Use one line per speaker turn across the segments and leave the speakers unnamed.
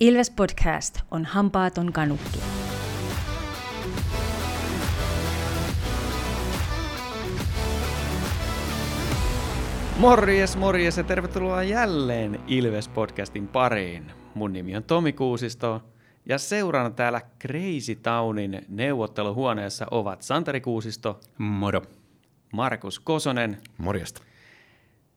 Ilves Podcast on hampaaton kanuppi.
Morjes, morjes ja tervetuloa jälleen Ilves Podcastin pariin. Mun nimi on Tomi Kuusisto ja seuraana täällä Crazy Townin neuvotteluhuoneessa ovat Santeri Kuusisto,
Moro.
Markus Kosonen
Morjesta.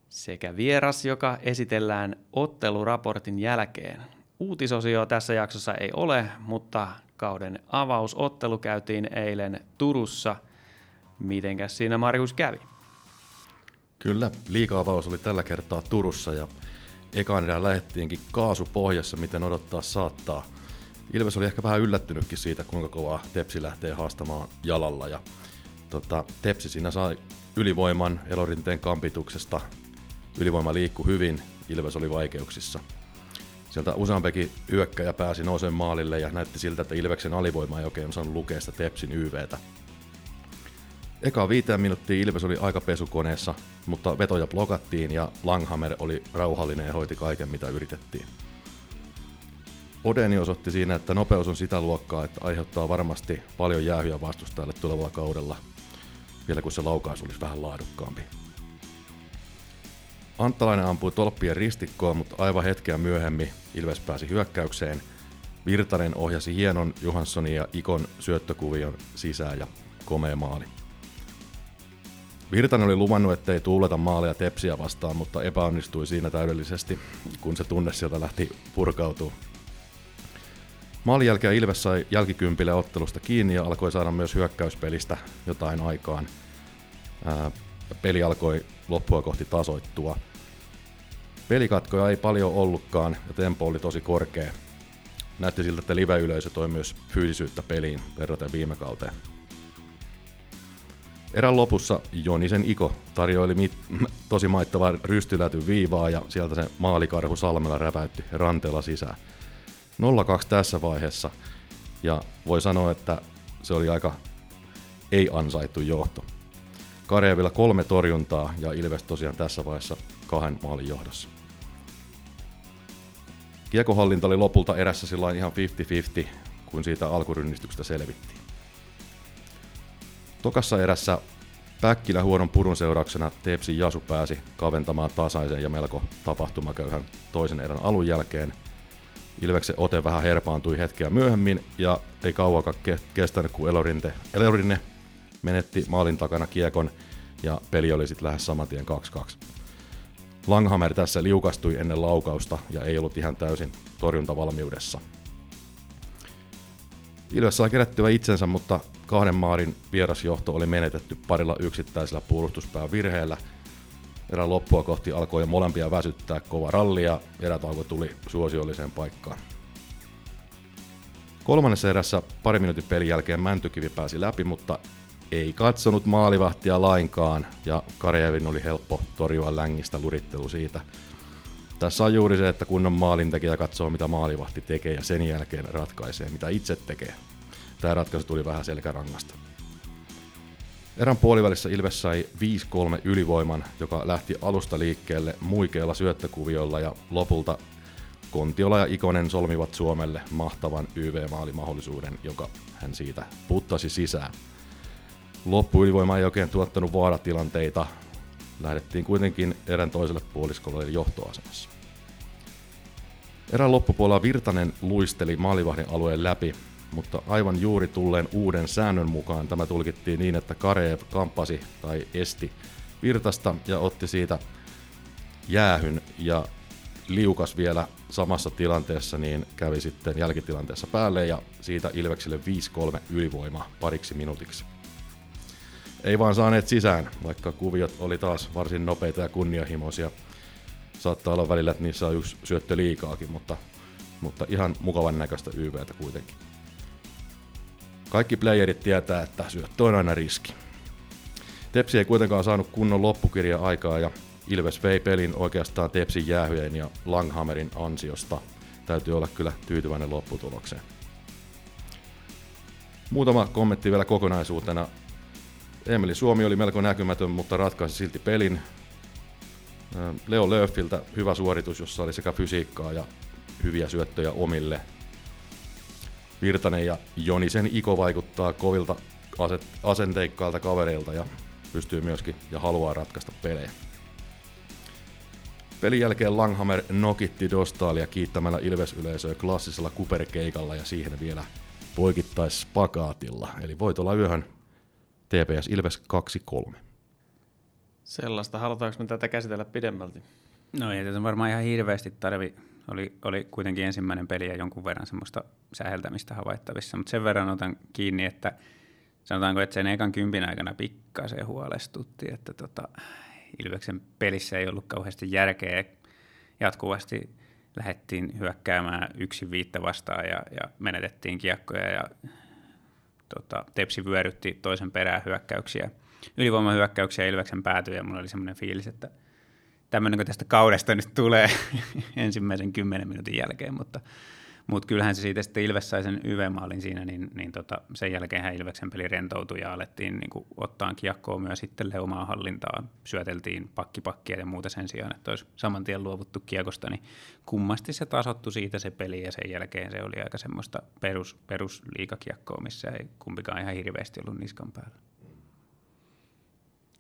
sekä vieras, joka esitellään otteluraportin jälkeen. Uutisosio tässä jaksossa ei ole, mutta kauden avausottelu käytiin eilen Turussa. Mitenkäs siinä Markus kävi?
Kyllä, liika-avaus oli tällä kertaa Turussa ja ekaan erään lähettiinkin kaasupohjassa, miten odottaa saattaa. Ilves oli ehkä vähän yllättynytkin siitä, kuinka kovaa Tepsi lähtee haastamaan jalalla. Ja, tota, Tepsi siinä sai ylivoiman Elorinteen kampituksesta. Ylivoima liikkui hyvin, Ilves oli vaikeuksissa. Sieltä useampikin hyökkäjä pääsi nousemaan maalille ja näytti siltä, että Ilveksen alivoima ei oikein osannut lukea sitä Tepsin YVtä. Eka viiteen minuuttia Ilves oli aika pesukoneessa, mutta vetoja blokattiin ja Langhammer oli rauhallinen ja hoiti kaiken mitä yritettiin. Odeni osoitti siinä, että nopeus on sitä luokkaa, että aiheuttaa varmasti paljon jäähyä vastustajalle tulevalla kaudella, vielä kun se laukaus olisi vähän laadukkaampi. Anttalainen ampui tolppien ristikkoon, mutta aivan hetkeä myöhemmin Ilves pääsi hyökkäykseen. Virtanen ohjasi hienon Johanssonin ja Ikon syöttökuvion sisään ja komea maali. Virtanen oli luvannut, ettei tuuleta maalia tepsiä vastaan, mutta epäonnistui siinä täydellisesti, kun se tunne sieltä lähti purkautuu. Maalin jälkeen Ilves sai jälkikympille ottelusta kiinni ja alkoi saada myös hyökkäyspelistä jotain aikaan. Ää, peli alkoi loppua kohti tasoittua. Pelikatkoja ei paljon ollutkaan ja tempo oli tosi korkea. Näytti siltä, että live-yleisö toi myös fyysisyyttä peliin verraten viime kauteen. Erän lopussa Jonisen Iko tarjoili mit- tosi maittavaa rystyläty viivaa ja sieltä se maalikarhu Salmela räpäytti ranteella sisään. 0-2 tässä vaiheessa ja voi sanoa, että se oli aika ei ansaittu johto. Karjavilla kolme torjuntaa ja Ilves tosiaan tässä vaiheessa kahden maalin johdossa. Kiekohallinta oli lopulta erässä sillä ihan 50-50, kun siitä alkurynnistyksestä selvittiin. Tokassa erässä Päkkilä huonon purun seurauksena Tepsin Jasu pääsi kaventamaan tasaisen ja melko tapahtumaköyhän toisen erän alun jälkeen. Ilveksen ote vähän herpaantui hetkeä myöhemmin ja ei kauakaan ke- kestänyt, kun Elorinte, Elorinne menetti maalin takana kiekon ja peli oli sitten lähes saman tien 2-2. Langhammer tässä liukastui ennen laukausta ja ei ollut ihan täysin torjuntavalmiudessa. Ilves sai kerättyä itsensä, mutta kahden maarin vierasjohto oli menetetty parilla yksittäisellä puolustuspään virheellä. Erän loppua kohti alkoi molempia väsyttää kova ralli ja erätauko tuli suosiolliseen paikkaan. Kolmannessa erässä pari minuutin pelin jälkeen Mäntykivi pääsi läpi, mutta ei katsonut maalivahtia lainkaan ja Karjevin oli helppo torjua längistä lurittelu siitä. Tässä on juuri se, että kunnon maalintekijä katsoo mitä maalivahti tekee ja sen jälkeen ratkaisee mitä itse tekee. Tämä ratkaisu tuli vähän selkärangasta. Erän puolivälissä Ilves sai 5-3 ylivoiman, joka lähti alusta liikkeelle muikealla syöttökuviolla ja lopulta Kontiola ja Ikonen solmivat Suomelle mahtavan YV-maalimahdollisuuden, joka hän siitä puttasi sisään. Loppuylivoima ei oikein tuottanut vaaratilanteita. Lähdettiin kuitenkin erän toiselle puoliskolle johtoasemassa. Erän loppupuolella Virtanen luisteli maalivahdin alueen läpi, mutta aivan juuri tulleen uuden säännön mukaan tämä tulkittiin niin, että Kareev kamppasi tai esti Virtasta ja otti siitä jäähyn ja liukas vielä samassa tilanteessa, niin kävi sitten jälkitilanteessa päälle ja siitä Ilvekselle 5-3 ylivoima pariksi minuutiksi. Ei vaan saaneet sisään, vaikka kuviot oli taas varsin nopeita ja kunnianhimoisia. Saattaa olla välillä, että niissä on yksi syöttö liikaakin, mutta, mutta ihan mukavan näköistä YVtä kuitenkin. Kaikki playerit tietää, että syöttö on aina riski. Tepsi ei kuitenkaan saanut kunnon loppukirja aikaa ja Ilves vei pelin oikeastaan Tepsin jäähyjen ja Langhammerin ansiosta. Täytyy olla kyllä tyytyväinen lopputulokseen. Muutama kommentti vielä kokonaisuutena. Emeli Suomi oli melko näkymätön, mutta ratkaisi silti pelin. Leo Löffiltä hyvä suoritus, jossa oli sekä fysiikkaa ja hyviä syöttöjä omille. Virtanen ja Jonisen Iko vaikuttaa kovilta aset, asenteikkaalta kavereilta ja pystyy myöskin ja haluaa ratkaista pelejä. Pelin jälkeen Langhammer nokitti Dostalia kiittämällä Ilves-yleisöä klassisella kuperkeikalla ja siihen vielä poikittais spagaatilla. Eli voit olla yöhön TPS Ilves 2-3.
Sellaista. Halutaanko me tätä käsitellä pidemmälti?
No ei tätä varmaan ihan hirveästi tarvi. Oli, oli kuitenkin ensimmäinen peli ja jonkun verran semmoista säheltämistä havaittavissa, mutta sen verran otan kiinni, että sanotaanko, että sen ekan kympin aikana pikkasen huolestutti, että tota, Ilveksen pelissä ei ollut kauheasti järkeä. Jatkuvasti lähdettiin hyökkäämään yksin viittä vastaan ja, ja menetettiin kiekkoja ja tota, Tepsi vyörytti toisen perään hyökkäyksiä, ylivoimahyökkäyksiä Ilveksen päätyy ja mulla oli semmoinen fiilis, että tämmöinen tästä kaudesta nyt tulee ensimmäisen kymmenen minuutin jälkeen, mutta mutta kyllähän se siitä sitten Ilves sai sen YV-maalin siinä, niin, niin tota, sen jälkeen Ilveksen peli rentoutui ja alettiin niin kuin, ottaa kiekkoa myös sitten omaa hallintaan. Syöteltiin pakkipakkia ja muuta sen sijaan, että olisi saman tien luovuttu kiekosta, niin kummasti se tasottu siitä se peli ja sen jälkeen se oli aika semmoista perus, perusliikakiekkoa, missä ei kumpikaan ihan hirveästi ollut niskan päällä.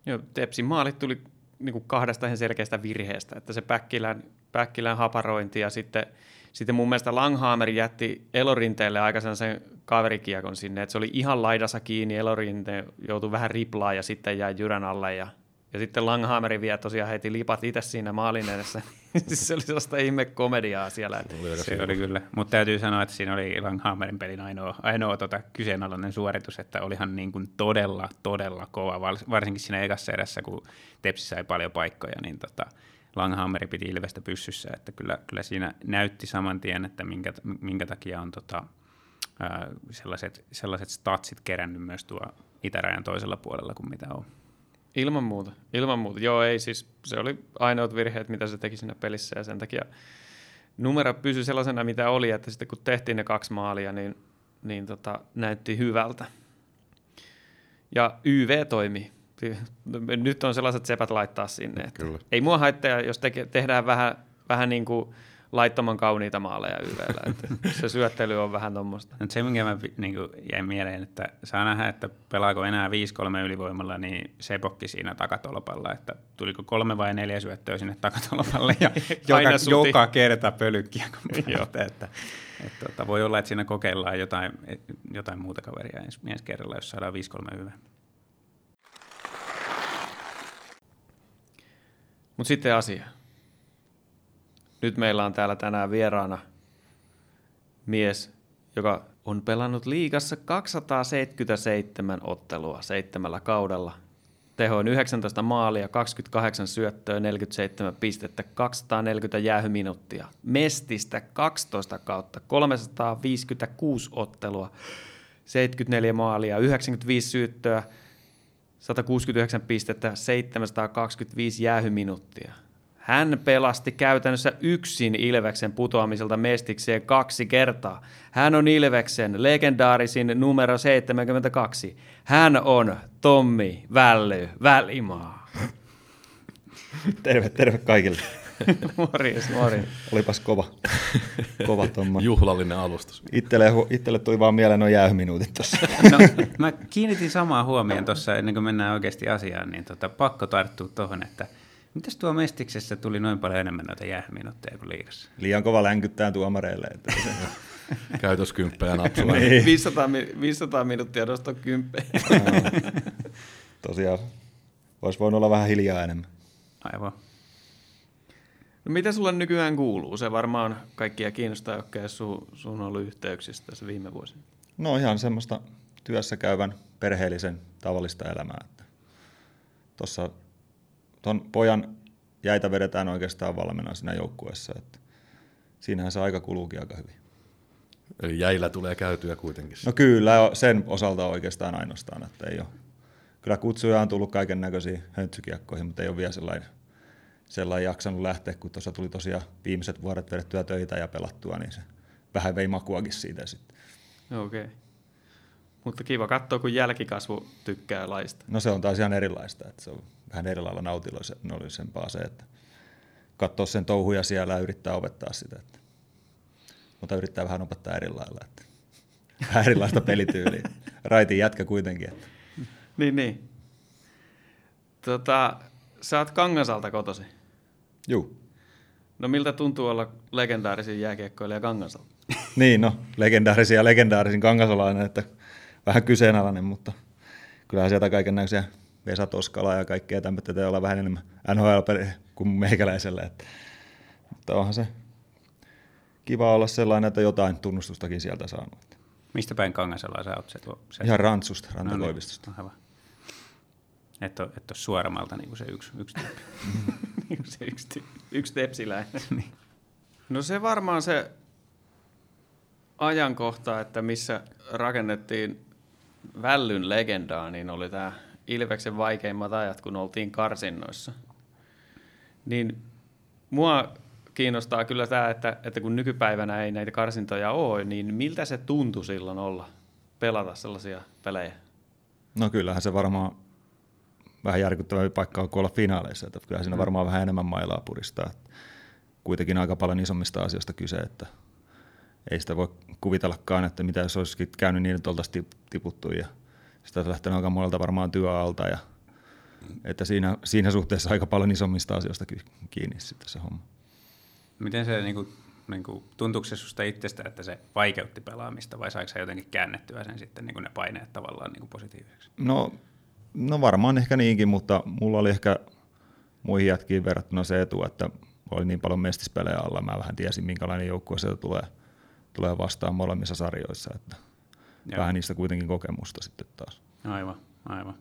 Joo, Tepsin maalit tuli niin kuin kahdesta ihan selkeästä virheestä, että se Päkkilän, Päkkilän haparointi ja sitten – sitten mun mielestä Langhammer jätti Elorinteelle aika sen kaverikiekon sinne, että se oli ihan laidassa kiinni, Elorinte joutui vähän riplaa ja sitten jäi jyrän alle ja, ja sitten Langhammeri vielä tosiaan heiti lipat itse siinä maalin edessä. se oli sellaista ihme komediaa siellä.
Se, se oli kyllä, mutta täytyy sanoa, että siinä oli Langhammerin pelin ainoa, ainoa tota, kyseenalainen suoritus, että olihan niin kuin todella, todella kova, varsinkin siinä ekassa erässä, kun Tepsi sai paljon paikkoja, niin tota, Langhammeri piti Ilvestä pyssyssä, että kyllä, kyllä siinä näytti saman tien, että minkä, minkä takia on tota, sellaiset, sellaiset statsit kerännyt myös tuo itärajan toisella puolella kuin mitä on.
Ilman muuta, ilman muuta. Joo, ei siis, se oli ainoat virheet, mitä se teki siinä pelissä ja sen takia numero pysyi sellaisena, mitä oli, että sitten kun tehtiin ne kaksi maalia, niin, niin tota, näytti hyvältä. Ja YV toimi nyt on sellaiset sepät laittaa sinne. Että Kyllä. Ei mua haittaa, jos te- tehdään vähän, vähän niin kuin laittoman kauniita maaleja. Että se syöttely on vähän tuommoista.
Se, minkä mä niin jäin mieleen, että saa nähdä, että pelaako enää 5-3 ylivoimalla, niin Sepokki siinä takatolpalla, että tuliko kolme vai neljä syöttöä sinne takatolpalle ja joka, joka kerta pölykkiä, kun että, että, että, että, voi olla, että siinä kokeillaan jotain, jotain muuta kaveria ensi, ensi kerralla, jos saadaan 5-3 hyvä.
Mutta sitten asia. Nyt meillä on täällä tänään vieraana mies, joka on pelannut liigassa 277 ottelua seitsemällä kaudella. Tehoin 19 maalia, 28 syöttöä, 47 pistettä, 240 jäähyminuuttia. Mestistä 12 kautta, 356 ottelua, 74 maalia, 95 syöttöä, 169 pistettä, 725 jäähyminuuttia. Hän pelasti käytännössä yksin Ilveksen putoamiselta mestikseen kaksi kertaa. Hän on Ilveksen legendaarisin numero 72. Hän on Tommi Välly Välimaa.
Terve, terve kaikille.
morjes, morjes.
Olipas kova. kova tomma.
Juhlallinen alustus.
Ittele, itselle tuli vaan mieleen noin jäähyminuutit tuossa.
No, mä kiinnitin samaa huomioon tuossa ennen kuin mennään oikeasti asiaan, niin tota, pakko tarttua tuohon, että mitäs tuo Mestiksessä tuli noin paljon enemmän noita jäähyminuutteja kuin liikassa?
Liian kova länkyttää tuomareille. Että se...
Käytöskymppejä napsua.
niin. 500, 500 minuuttia nostaa kymppejä.
Tosiaan, olisi voinut olla vähän hiljaa enemmän.
Aivan.
No mitä sulle nykyään kuuluu? Se varmaan kaikkia kiinnostaa, jotka sun, sun on ollut yhteyksissä tässä viime vuosina.
No ihan semmoista työssä käyvän perheellisen tavallista elämää. Tuossa ton pojan jäitä vedetään oikeastaan valmena siinä joukkueessa. Että siinähän se aika kuluukin aika hyvin.
Eli jäillä tulee käytyä kuitenkin.
No kyllä, sen osalta oikeastaan ainoastaan, että ei ole. Kyllä kutsuja on tullut kaiken näköisiin höntsykiekkoihin, mutta ei ole vielä sellainen sellainen jaksanut lähteä, kun tuossa tuli tosiaan viimeiset vuodet vedettyä töitä ja pelattua, niin se vähän vei makuakin siitä sitten.
Okei. Okay. Mutta kiva katsoa, kun jälkikasvu tykkää laista.
No se on taas ihan erilaista, että se on vähän eri lailla nautillisempaa se, että katsoa sen touhuja siellä ja yrittää opettaa sitä. Että. mutta yrittää vähän opettaa eri lailla. Että vähän erilaista pelityyliä. Raitin jätkä kuitenkin. Että.
Niin, niin. Tota, sä oot Kangasalta kotosi.
Juu.
No miltä tuntuu olla legendaarisia jääkiekkoilija Kangasalta?
niin, no, legendaarisia ja legendaarisin kangasalainen, että vähän kyseenalainen, mutta kyllähän sieltä kaiken näköisiä Vesa Toskala ja kaikkea tämmöistä olla vähän enemmän nhl kuin meikäläisellä. Että, mutta onhan se kiva olla sellainen, että jotain tunnustustakin sieltä saanut.
Mistä päin Kangasella sä oot? Se,
se... Ihan Rantsusta, Rantakoivistosta.
No niin, et ole, et ole suoramalta niin kuin se yksi, yksi tyyppi.
niin se yksi, yksi tepsiläinen. niin. No se varmaan se ajankohta, että missä rakennettiin Vällyn legendaa, niin oli tämä Ilveksen vaikeimmat ajat, kun oltiin karsinnoissa. Niin mua kiinnostaa kyllä tämä, että, että kun nykypäivänä ei näitä karsintoja ole, niin miltä se tuntui silloin olla, pelata sellaisia pelejä?
No kyllähän se varmaan vähän järkyttävä paikka on, kuin olla finaaleissa, että kyllä siinä mm. varmaan vähän enemmän mailaa puristaa. Kuitenkin aika paljon isommista asioista kyse, että ei sitä voi kuvitellakaan, että mitä jos olisikin käynyt niin, että oltaisiin tiputtu ja sitä on lähtenyt aika monelta varmaan työalta ja että siinä, siinä suhteessa aika paljon isommista asioista kiinni sitten se homma.
Miten se niin kuin, niin kuin, tuntuuko se susta itsestä, että se vaikeutti pelaamista vai saiko se jotenkin käännettyä sen sitten niin kuin ne paineet tavallaan niin kuin positiiviseksi?
No, no varmaan ehkä niinkin, mutta mulla oli ehkä muihin jätkiin verrattuna se etu, että oli niin paljon mestispelejä alla, mä vähän tiesin minkälainen joukkue sieltä tulee, tulee vastaan molemmissa sarjoissa, että Joo. vähän niistä kuitenkin kokemusta sitten taas.
Aivan, aivan.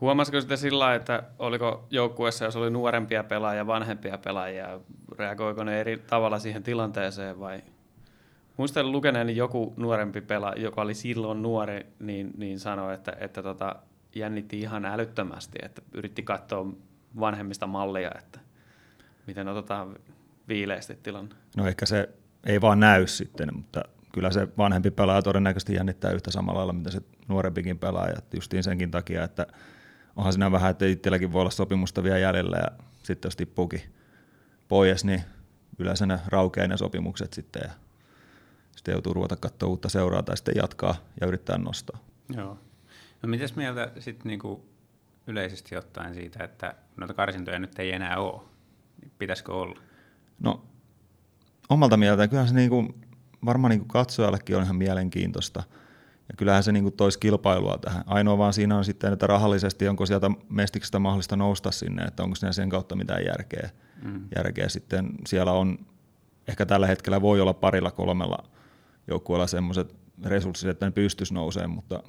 Huomasiko sitä sillä että oliko joukkueessa, jos oli nuorempia pelaajia, vanhempia pelaajia, reagoiko ne eri tavalla siihen tilanteeseen vai? Muistan lukeneeni joku nuorempi pelaaja, joka oli silloin nuori, niin, niin sanoi, että, että tota, jännitti ihan älyttömästi, että yritti katsoa vanhemmista mallia, että miten otetaan viileästi tilanne.
No ehkä se ei vaan näy sitten, mutta kyllä se vanhempi pelaaja todennäköisesti jännittää yhtä samalla lailla, mitä se nuorempikin pelaaja. Justiin senkin takia, että onhan siinä vähän, että itselläkin voi olla sopimusta vielä jäljellä ja sitten jos tippuukin pois, niin yleensä ne raukeaa ne sopimukset sitten ja sitten joutuu ruveta katsoa uutta seuraa tai sitten jatkaa ja yrittää nostaa.
Joo. No mitäs mieltä sitten niinku yleisesti ottaen siitä, että noita karsintoja nyt ei enää ole? Pitäisikö olla?
No omalta mieltä kyllä se niinku, varmaan niinku katsojallekin on ihan mielenkiintoista – ja kyllähän se niin kuin toisi kilpailua tähän. Ainoa vaan siinä on sitten, että rahallisesti onko sieltä mestiksestä mahdollista nousta sinne, että onko siinä sen kautta mitään järkeä. Mm. järkeä. Sitten siellä on, ehkä tällä hetkellä voi olla parilla kolmella joukkueella semmoiset resurssit, että ne pystyisi nousemaan, mutta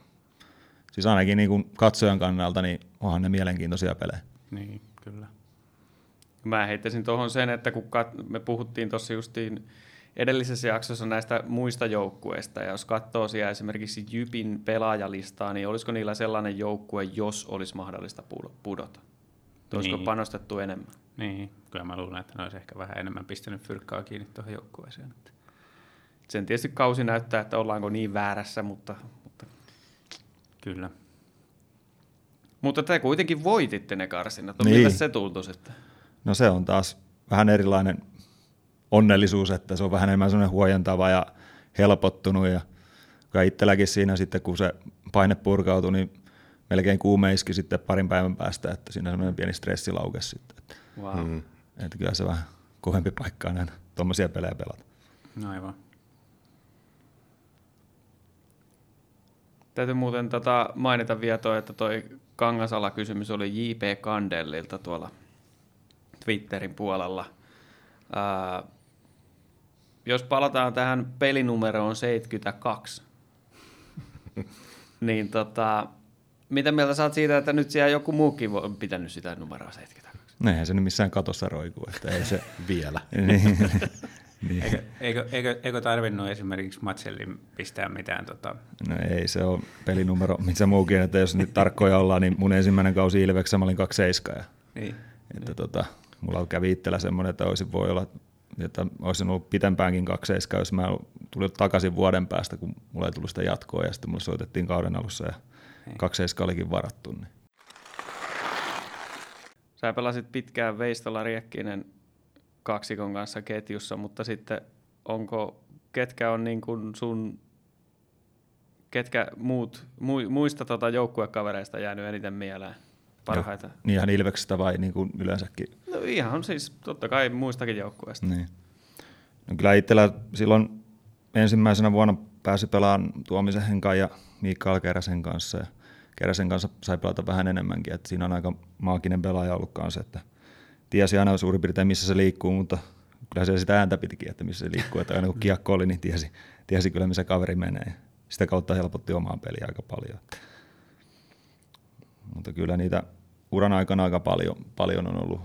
siis ainakin niin kuin katsojan kannalta, niin onhan ne mielenkiintoisia pelejä.
Niin, kyllä.
Mä heittäisin tuohon sen, että kun me puhuttiin tuossa justiin edellisessä jaksossa näistä muista joukkueista, ja jos katsoo siellä esimerkiksi Jypin pelaajalistaa, niin olisiko niillä sellainen joukkue, jos olisi mahdollista pudota? Olisiko niin. panostettu enemmän?
Niin, kyllä mä luulen, että ne olisi ehkä vähän enemmän pistänyt fyrkkaa kiinni tuohon joukkueeseen.
Sen tietysti kausi näyttää, että ollaanko niin väärässä, mutta... mutta...
Kyllä.
Mutta te kuitenkin voititte ne karsinnat. No, niin. Miltä se tuntui sitten?
No se on taas vähän erilainen onnellisuus, että se on vähän enemmän sellainen huojentava ja helpottunut ja itselläkin siinä sitten, kun se paine purkautui, niin melkein kuumeiski sitten parin päivän päästä, että siinä semmoinen pieni stressi laukesi sitten. Että,
wow. mm.
että kyllä se vähän kovempi paikka on tuommoisia pelejä pelata.
No aivan.
Täytyy muuten tota mainita vielä toi, että toi Kangasala-kysymys oli J.P. Kandellilta tuolla Twitterin puolella. Ää, jos palataan tähän pelinumeroon 72, niin tota, mitä mieltä saat siitä, että nyt siellä joku muukin on pitänyt sitä numeroa 72?
No eihän se nyt missään katossa roiku, että ei se
vielä.
niin,
niin. Eikö, eikö, eikö, eikö tarvinnut esimerkiksi Matsellin pistää mitään? Tota...
No ei se ole pelinumero, missä muukin, että jos nyt tarkkoja ollaan, niin mun ensimmäinen kausi Ilveksessä mä olin 27. Ja, niin. Että niin. Tota, mulla kävi itsellä semmoinen, että olisin voi olla että olisin ollut pitempäänkin kaksi seiskaa, jos mä tulin takaisin vuoden päästä, kun mulla ei tullut sitä jatkoa, ja sitten mulle soitettiin kauden alussa, ja. Kaksi seiskaa olikin varattu. Niin.
Sä pelasit pitkään Veistola Riekkinen kaksikon kanssa ketjussa, mutta sitten onko, ketkä on niin kuin sun, ketkä muut, mu, muista tota joukkuekavereista jäänyt eniten mieleen parhaita? Jo,
niin ihan Ilveksestä vai niin kuin yleensäkin?
No ihan siis totta kai muistakin joukkueista.
Niin. No kyllä itsellä silloin ensimmäisenä vuonna pääsi pelaamaan Tuomisen Henkan ja Mikael Keräsen kanssa. Ja Keräsen kanssa sai pelata vähän enemmänkin. että siinä on aika maaginen pelaaja ollut kanssa, että tiesi aina suurin piirtein missä se liikkuu, mutta kyllä se sitä ääntä pitikin, että missä se liikkuu. Että aina kun kiekko oli, niin tiesi, tiesi kyllä missä kaveri menee. Sitä kautta helpotti omaa peliä aika paljon. Mutta kyllä niitä uran aikana aika paljon, paljon on ollut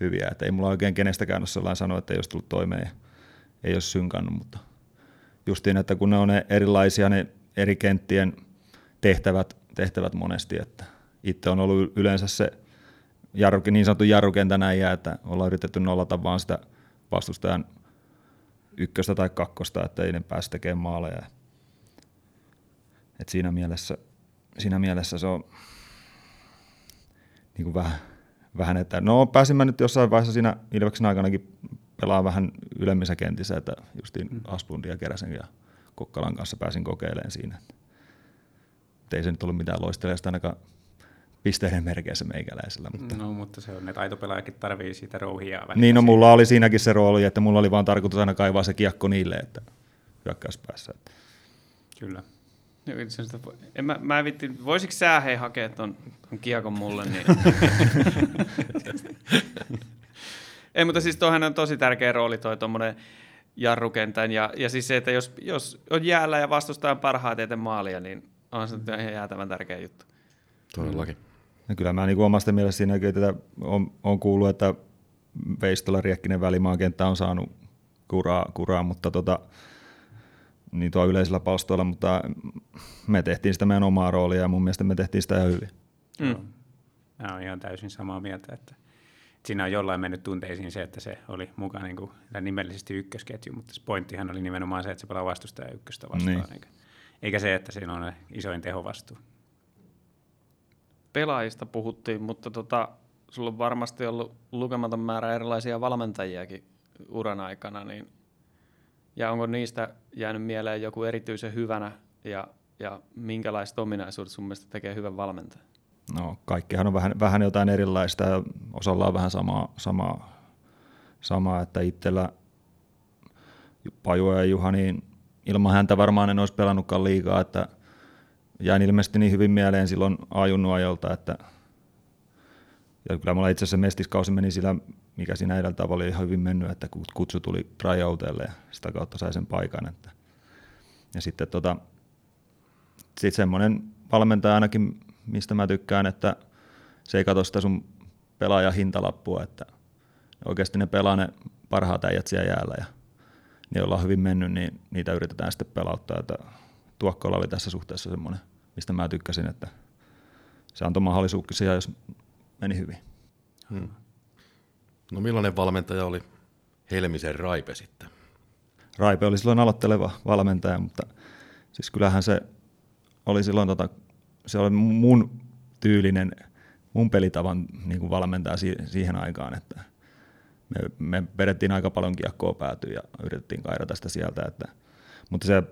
hyviä. Että ei mulla oikein kenestäkään ole sellainen sanoa, että ei olisi tullut toimeen ja ei olisi synkannut, mutta justiin, että kun ne on ne erilaisia ne eri kenttien tehtävät, tehtävät monesti, että itse on ollut yleensä se jarru, niin sanottu jarrukentän äijä, että ollaan yritetty nollata vaan sitä vastustajan ykköstä tai kakkosta, että ei ne pääse tekemään maaleja. Et siinä, mielessä, siinä mielessä se on niin kuin vähän, vähän, että no pääsin mä nyt jossain vaiheessa siinä Ilveksen aikanakin pelaa vähän ylemmissä kentissä, että justiin mm. Asplundin ja Keräsen ja Kokkalan kanssa pääsin kokeilemaan siinä. Et ei se nyt ollut mitään loistelijasta ainakaan pisteiden merkeissä meikäläisellä. Mutta...
No, mutta se on, että aitopelaajakin tarvii siitä rouhia vähän.
Niin, no mulla oli siinäkin se rooli, että mulla oli vaan tarkoitus aina kaivaa se kiekko niille, että hyökkäyspäässä.
Kyllä.
En mä, mä vitti, voisiko sä hei hakea ton, ton kiekon mulle? Niin... Ei, mutta siis tuohan on tosi tärkeä rooli toi tuommoinen jarrukentän. Ja, ja siis se, että jos, jos on jäällä ja vastustajan parhaiten maalia, niin on se ihan jäätävän tärkeä juttu.
Todellakin.
Ja kyllä mä niin kuin omasta mielestä siinäkin tätä on, on kuullut, että Veistola Riekkinen välimaakenttä on saanut kuraa, kuraa mutta tota, niin tuo yleisellä palstoilla, mutta me tehtiin sitä meidän omaa roolia ja mun mielestä me tehtiin sitä ihan hyvin. Mm.
Mä oon ihan täysin samaa mieltä, että siinä on jollain mennyt tunteisiin se, että se oli mukaan niin kuin, nimellisesti ykkösketju, mutta pointtihan oli nimenomaan se, että se pelaa vastustaja ykköstä vastaan, niin. eikä, eikä se, että siinä on isoin tehovastuu.
Pelaajista puhuttiin, mutta tota, sulla on varmasti ollut lukematon määrä erilaisia valmentajiakin uran aikana, niin ja onko niistä jäänyt mieleen joku erityisen hyvänä ja, ja minkälaiset ominaisuudet sun mielestä tekee hyvän valmentajan?
No kaikkihan on vähän, vähän jotain erilaista ja osalla on vähän samaa, samaa, samaa että itsellä Paju ja Juha, niin ilman häntä varmaan en olisi pelannutkaan liikaa, että jäin ilmeisesti niin hyvin mieleen silloin ajunnuajolta, että ja kyllä mulla itse asiassa mestiskausi meni sillä, mikä siinä edeltä oli ihan hyvin mennyt, että kutsu tuli tryoutelle ja sitä kautta sai sen paikan. Että. Ja sitten tota, sit semmoinen valmentaja ainakin, mistä mä tykkään, että se ei katso sitä sun pelaajan hintalappua, että oikeasti ne pelaa ne parhaat äijät siellä jäällä ja ne, ollaan hyvin mennyt, niin niitä yritetään sitten pelauttaa. Että Tuokkola oli tässä suhteessa semmoinen, mistä mä tykkäsin, että se antoi mahdollisuuksia, jos meni hyvin. Hmm.
No millainen valmentaja oli Helmisen Raipe sitten?
Raipe oli silloin aloitteleva valmentaja, mutta siis kyllähän se oli silloin, tota, se oli mun tyylinen, mun pelitavan niin kuin valmentaja siihen aikaan, että me, me vedettiin aika paljon kiekkoa päätyä ja yritettiin kairata sitä sieltä, että, mutta se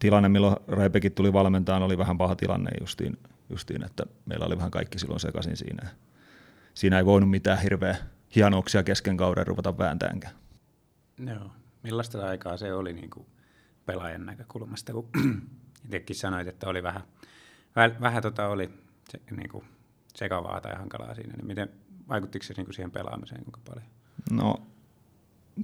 tilanne, milloin Raipekin tuli valmentaan, oli vähän paha tilanne justiin, justiin, että meillä oli vähän kaikki silloin sekaisin siinä siinä ei voinut mitään hirveä hienouksia kesken kauden ruveta vääntäänkään.
Joo. Millaista aikaa se oli niin kuin pelaajan näkökulmasta, kun itsekin sanoit, että oli vähän, vähän, vähän tota oli se, niin kuin sekavaa tai hankalaa siinä, niin miten vaikuttiko se niin kuin siihen pelaamiseen kuinka paljon?
No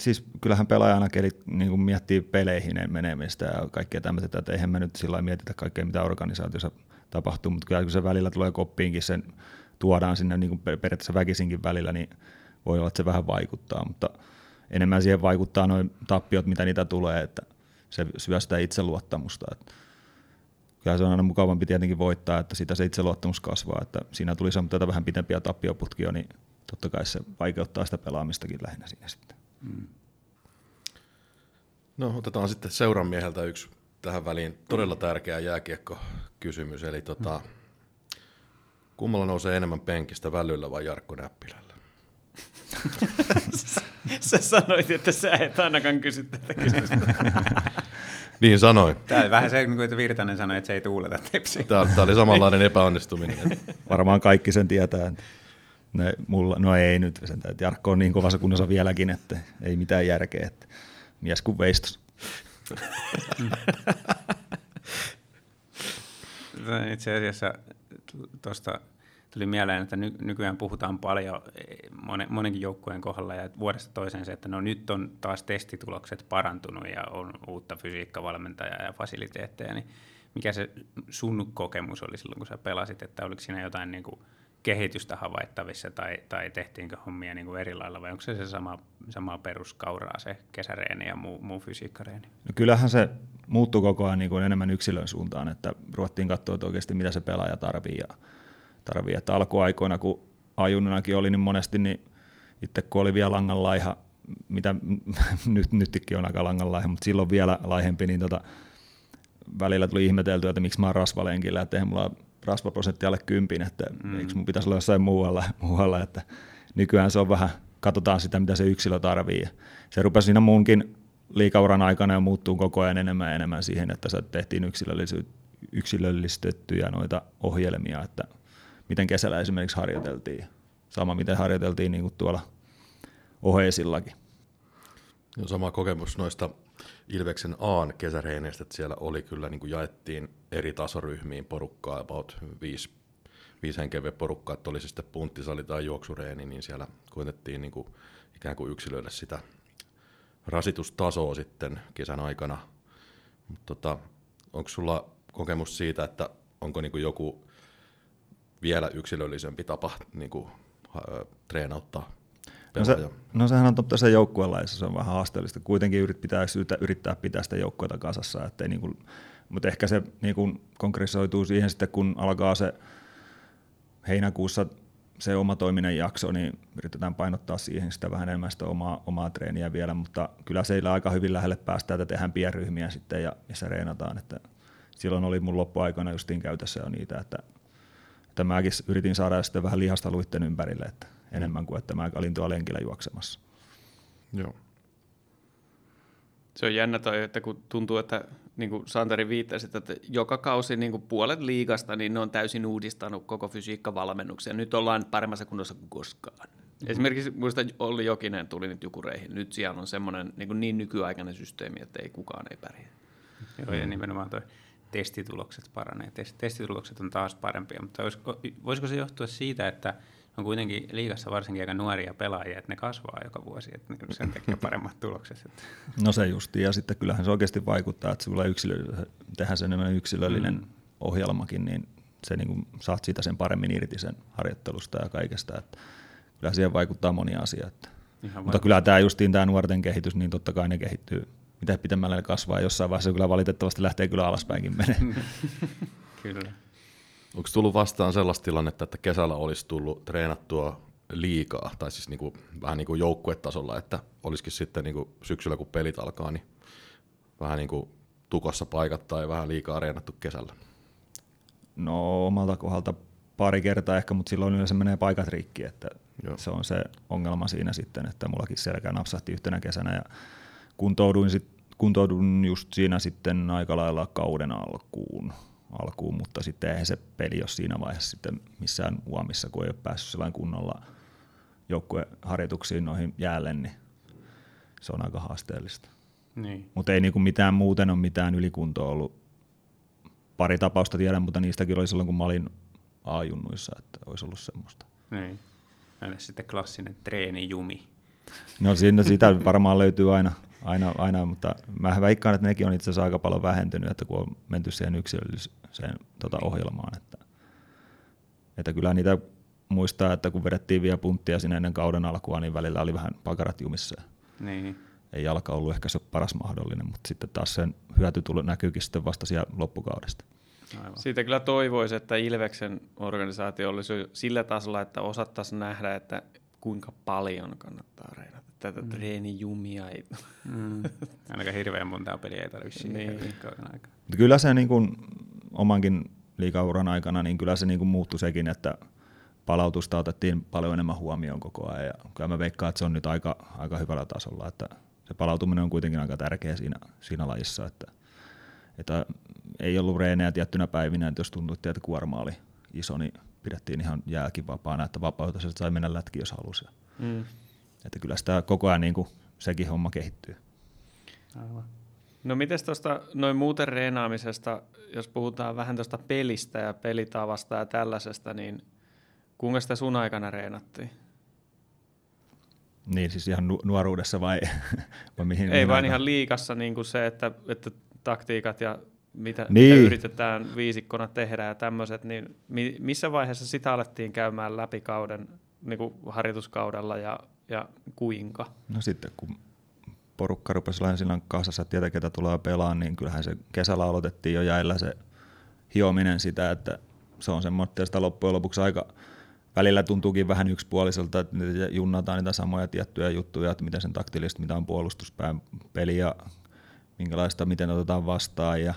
siis kyllähän pelaaja aina kelit, niin kuin miettii peleihin menemistä ja kaikkea tämmöistä, että eihän me nyt sillä mietitä kaikkea, mitä organisaatiossa tapahtuu, mutta kyllä kun se välillä tulee koppiinkin sen tuodaan sinne niin kuin periaatteessa väkisinkin välillä, niin voi olla, että se vähän vaikuttaa, mutta enemmän siihen vaikuttaa noin tappiot, mitä niitä tulee, että se syö sitä itseluottamusta. Että kyllä se on aina mukavampi tietenkin voittaa, että sitä se itseluottamus kasvaa, että siinä tuli tätä vähän pitempiä tappioputkia, niin totta kai se vaikeuttaa sitä pelaamistakin lähinnä siinä sitten. Mm.
No otetaan sitten seuran mieheltä yksi tähän väliin todella tärkeä jääkiekko-kysymys, eli tota, mm Kummalla nousee enemmän penkistä, Välyllä vai Jarkko Näppilällä?
Sä sanoit, että sä et ainakaan kysy tätä kysymystä.
Niin sanoin.
Tämä oli vähän se, niin kuin että Virtanen sanoi, että se ei tuuleta tepsiä.
Tämä, tämä oli samanlainen epäonnistuminen.
Varmaan kaikki sen tietää. Ne, mulla, no ei nyt, sen, että Jarkko on niin kovassa kunnossa vieläkin, että ei mitään järkeä. Että mies kuin veistos.
Itse asiassa tuosta tuli mieleen, että ny, nykyään puhutaan paljon monen, monenkin joukkueen kohdalla ja vuodesta toiseen se, että no nyt on taas testitulokset parantunut ja on uutta fysiikkavalmentajaa ja fasiliteetteja, niin mikä se sun kokemus oli silloin, kun sä pelasit, että oliko siinä jotain niin kuin kehitystä havaittavissa tai, tai tehtiinkö hommia niin kuin eri lailla vai onko se se sama, sama peruskauraa se kesäreeni ja muu, muu fysiikkareeni?
No kyllähän se muuttui koko ajan niin kuin enemmän yksilön suuntaan, että ruvettiin katsoa että oikeasti mitä se pelaaja tarvii ja tarvii. Että alkuaikoina, kun ajunnakin oli, niin monesti niin itse kun oli vielä langan laiha, mitä nyt, nytkin on aika langan laiha, mutta silloin vielä laihempi, niin tota, välillä tuli ihmeteltyä, että miksi mä oon rasvalenkillä, että eihän mulla rasvaprosentti alle kympin, että mm. eikö mun pitäisi olla jossain muualla, muualla, että nykyään se on vähän, katsotaan sitä, mitä se yksilö tarvii. Se rupesi siinä munkin liikauran aikana ja muuttuu koko ajan enemmän ja enemmän siihen, että se tehtiin yksilöllistettyjä noita ohjelmia, että miten kesällä esimerkiksi harjoiteltiin. Sama miten harjoiteltiin niin kuin tuolla oheisillakin.
No, sama kokemus noista Ilveksen Aan kesäreeneistä, että siellä oli kyllä, niin kuin jaettiin eri tasoryhmiin porukkaa, about viisi, viisi henkeä porukkaa, että oli se sitten punttisali tai juoksureeni, niin siellä koitettiin niin kuin, ikään kuin yksilöidä sitä rasitustasoa sitten kesän aikana. Mutta tota, onko sulla kokemus siitä, että onko niin kuin joku vielä yksilöllisempi tapa niin kuin, äh, treenauttaa
No, se, no sehän on totta se joukkuelaissa, se on vähän haasteellista. Kuitenkin yrit, pitää yrittää pitää sitä joukkuetta kasassa, ettei niin kuin, mutta ehkä se niin kuin konkretisoituu siihen sitten, kun alkaa se heinäkuussa se oma toiminnan jakso, niin yritetään painottaa siihen sitä vähän enemmän sitä omaa, omaa treeniä vielä, mutta kyllä seillä aika hyvin lähelle päästään, että tehdään pienryhmiä sitten ja, ja se reenataan. Että silloin oli mun loppuaikoina justiin käytössä jo niitä, että, että mäkin yritin saada sitten vähän lihasta luitten ympärille, että enemmän kuin että mä olin tuolla lenkillä juoksemassa.
Joo.
Se on jännä toi, että kun tuntuu, että niin kuin Santeri viittasi, että joka kausi niin kuin puolet liigasta, niin ne on täysin uudistanut koko fysiikkavalmennuksen. Nyt ollaan paremmassa kunnossa kuin koskaan. Mm-hmm. Esimerkiksi muista Olli Jokinen tuli nyt Jukureihin. Nyt siellä on semmoinen niin, niin nykyaikainen systeemi, että ei kukaan ei pärjää.
Joo, ja nimenomaan toi testitulokset paranee. Testitulokset on taas parempia, mutta olisiko, voisiko se johtua siitä, että on kuitenkin liigassa varsinkin aika nuoria pelaajia, että ne kasvaa joka vuosi, että sen takia paremmat tulokset.
No se justi, ja sitten kyllähän se oikeasti vaikuttaa, että sulla yksilö, tehdään sen enemmän yksilöllinen mm. ohjelmakin, niin se niin kuin, saat siitä sen paremmin irti sen harjoittelusta ja kaikesta. Että kyllä siihen vaikuttaa moni asia. Että. Mutta kyllä tämä justiin tämä nuorten kehitys, niin totta kai ne kehittyy. Mitä pitemmälle ne kasvaa, jossain vaiheessa kyllä valitettavasti lähtee kyllä alaspäinkin menee.
kyllä.
Onko tullut vastaan sellaista tilannetta, että kesällä olisi tullut treenattua liikaa, tai siis niinku, vähän niin kuin joukkuetasolla, että olisikin sitten niinku syksyllä, kun pelit alkaa, niin vähän niin kuin tukossa paikat tai vähän liikaa reenattu kesällä?
No omalta kohdalta pari kertaa ehkä, mutta silloin yleensä menee paikat rikki, että Joo. se on se ongelma siinä sitten, että mullakin selkä napsahti yhtenä kesänä ja kuntouduin, sit, kuntouduin just siinä sitten aika lailla kauden alkuun alkuun, mutta sitten eihän se peli ole siinä vaiheessa sitten missään uomissa, kun ei ole päässyt sellainen kunnolla joukkueharjoituksiin noihin jäälle, niin se on aika haasteellista.
Niin.
Mutta ei niinku mitään muuten ole mitään ylikuntoa ollut. Pari tapausta tiedän, mutta niistäkin oli silloin, kun mä olin A-junnuissa, että olisi ollut semmoista.
Niin. Entä sitten klassinen treenijumi?
No siinä sitä varmaan löytyy aina, aina, aina, mutta mä veikkaan, että nekin on itse asiassa aika paljon vähentynyt, että kun on menty siihen yksilölliseen tota, ohjelmaan. Että, että kyllä niitä muistaa, että kun vedettiin vielä punttia sinne ennen kauden alkua, niin välillä oli vähän pakarat jumissa.
Niin.
Ei jalka ollut ehkä se paras mahdollinen, mutta sitten taas sen hyöty tuli, näkyykin sitten vasta siellä loppukaudesta.
Aivan. Siitä kyllä toivoisi, että Ilveksen organisaatio olisi sillä tasolla, että osattaisiin nähdä, että kuinka paljon kannattaa reenata tätä mm. treenijumia. Ei.
Mm. Ainakaan hirveän monta peliä ei tarvitse niin. aikaa.
Kyllä se niin kuin, omankin liikauran aikana, niin kyllä se niin kuin muuttui sekin, että palautusta otettiin paljon enemmän huomioon koko ajan. Ja kyllä mä veikkaan, että se on nyt aika, aika hyvällä tasolla, että se palautuminen on kuitenkin aika tärkeä siinä, siinä lajissa, että, että ei ollut reenejä tiettynä päivinä, että jos tuntui, että kuorma oli iso, niin pidettiin ihan jääkin vapaana, että vapautus sai mennä lätkiin, jos halusi. Mm. Että kyllä sitä koko ajan niin kuin, sekin homma kehittyy.
Aivan. No miten tuosta noin muuten reenaamisesta, jos puhutaan vähän tuosta pelistä ja pelitavasta ja tällaisesta, niin kuinka sitä sun aikana reenattiin?
Niin, siis ihan nuoruudessa vai, vai mihin?
Ei vaan ihan liikassa niin kuin se, että, että taktiikat ja mitä, niin. mitä yritetään viisikkona tehdä ja tämmöiset, niin mi, missä vaiheessa sitä alettiin käymään läpi kauden, niin kuin harjoituskaudella ja, ja kuinka?
No sitten kun porukka rupesi silloin kasassa, että tietää ketä tulee pelaamaan, niin kyllähän se kesällä aloitettiin jo jäillä se hiominen sitä, että se on semmoista sitä loppujen lopuksi aika, välillä tuntuukin vähän yksipuoliselta, että junnataan niitä samoja tiettyjä juttuja, että miten sen taktilista, mitä on puolustuspään peli ja minkälaista, miten otetaan vastaan ja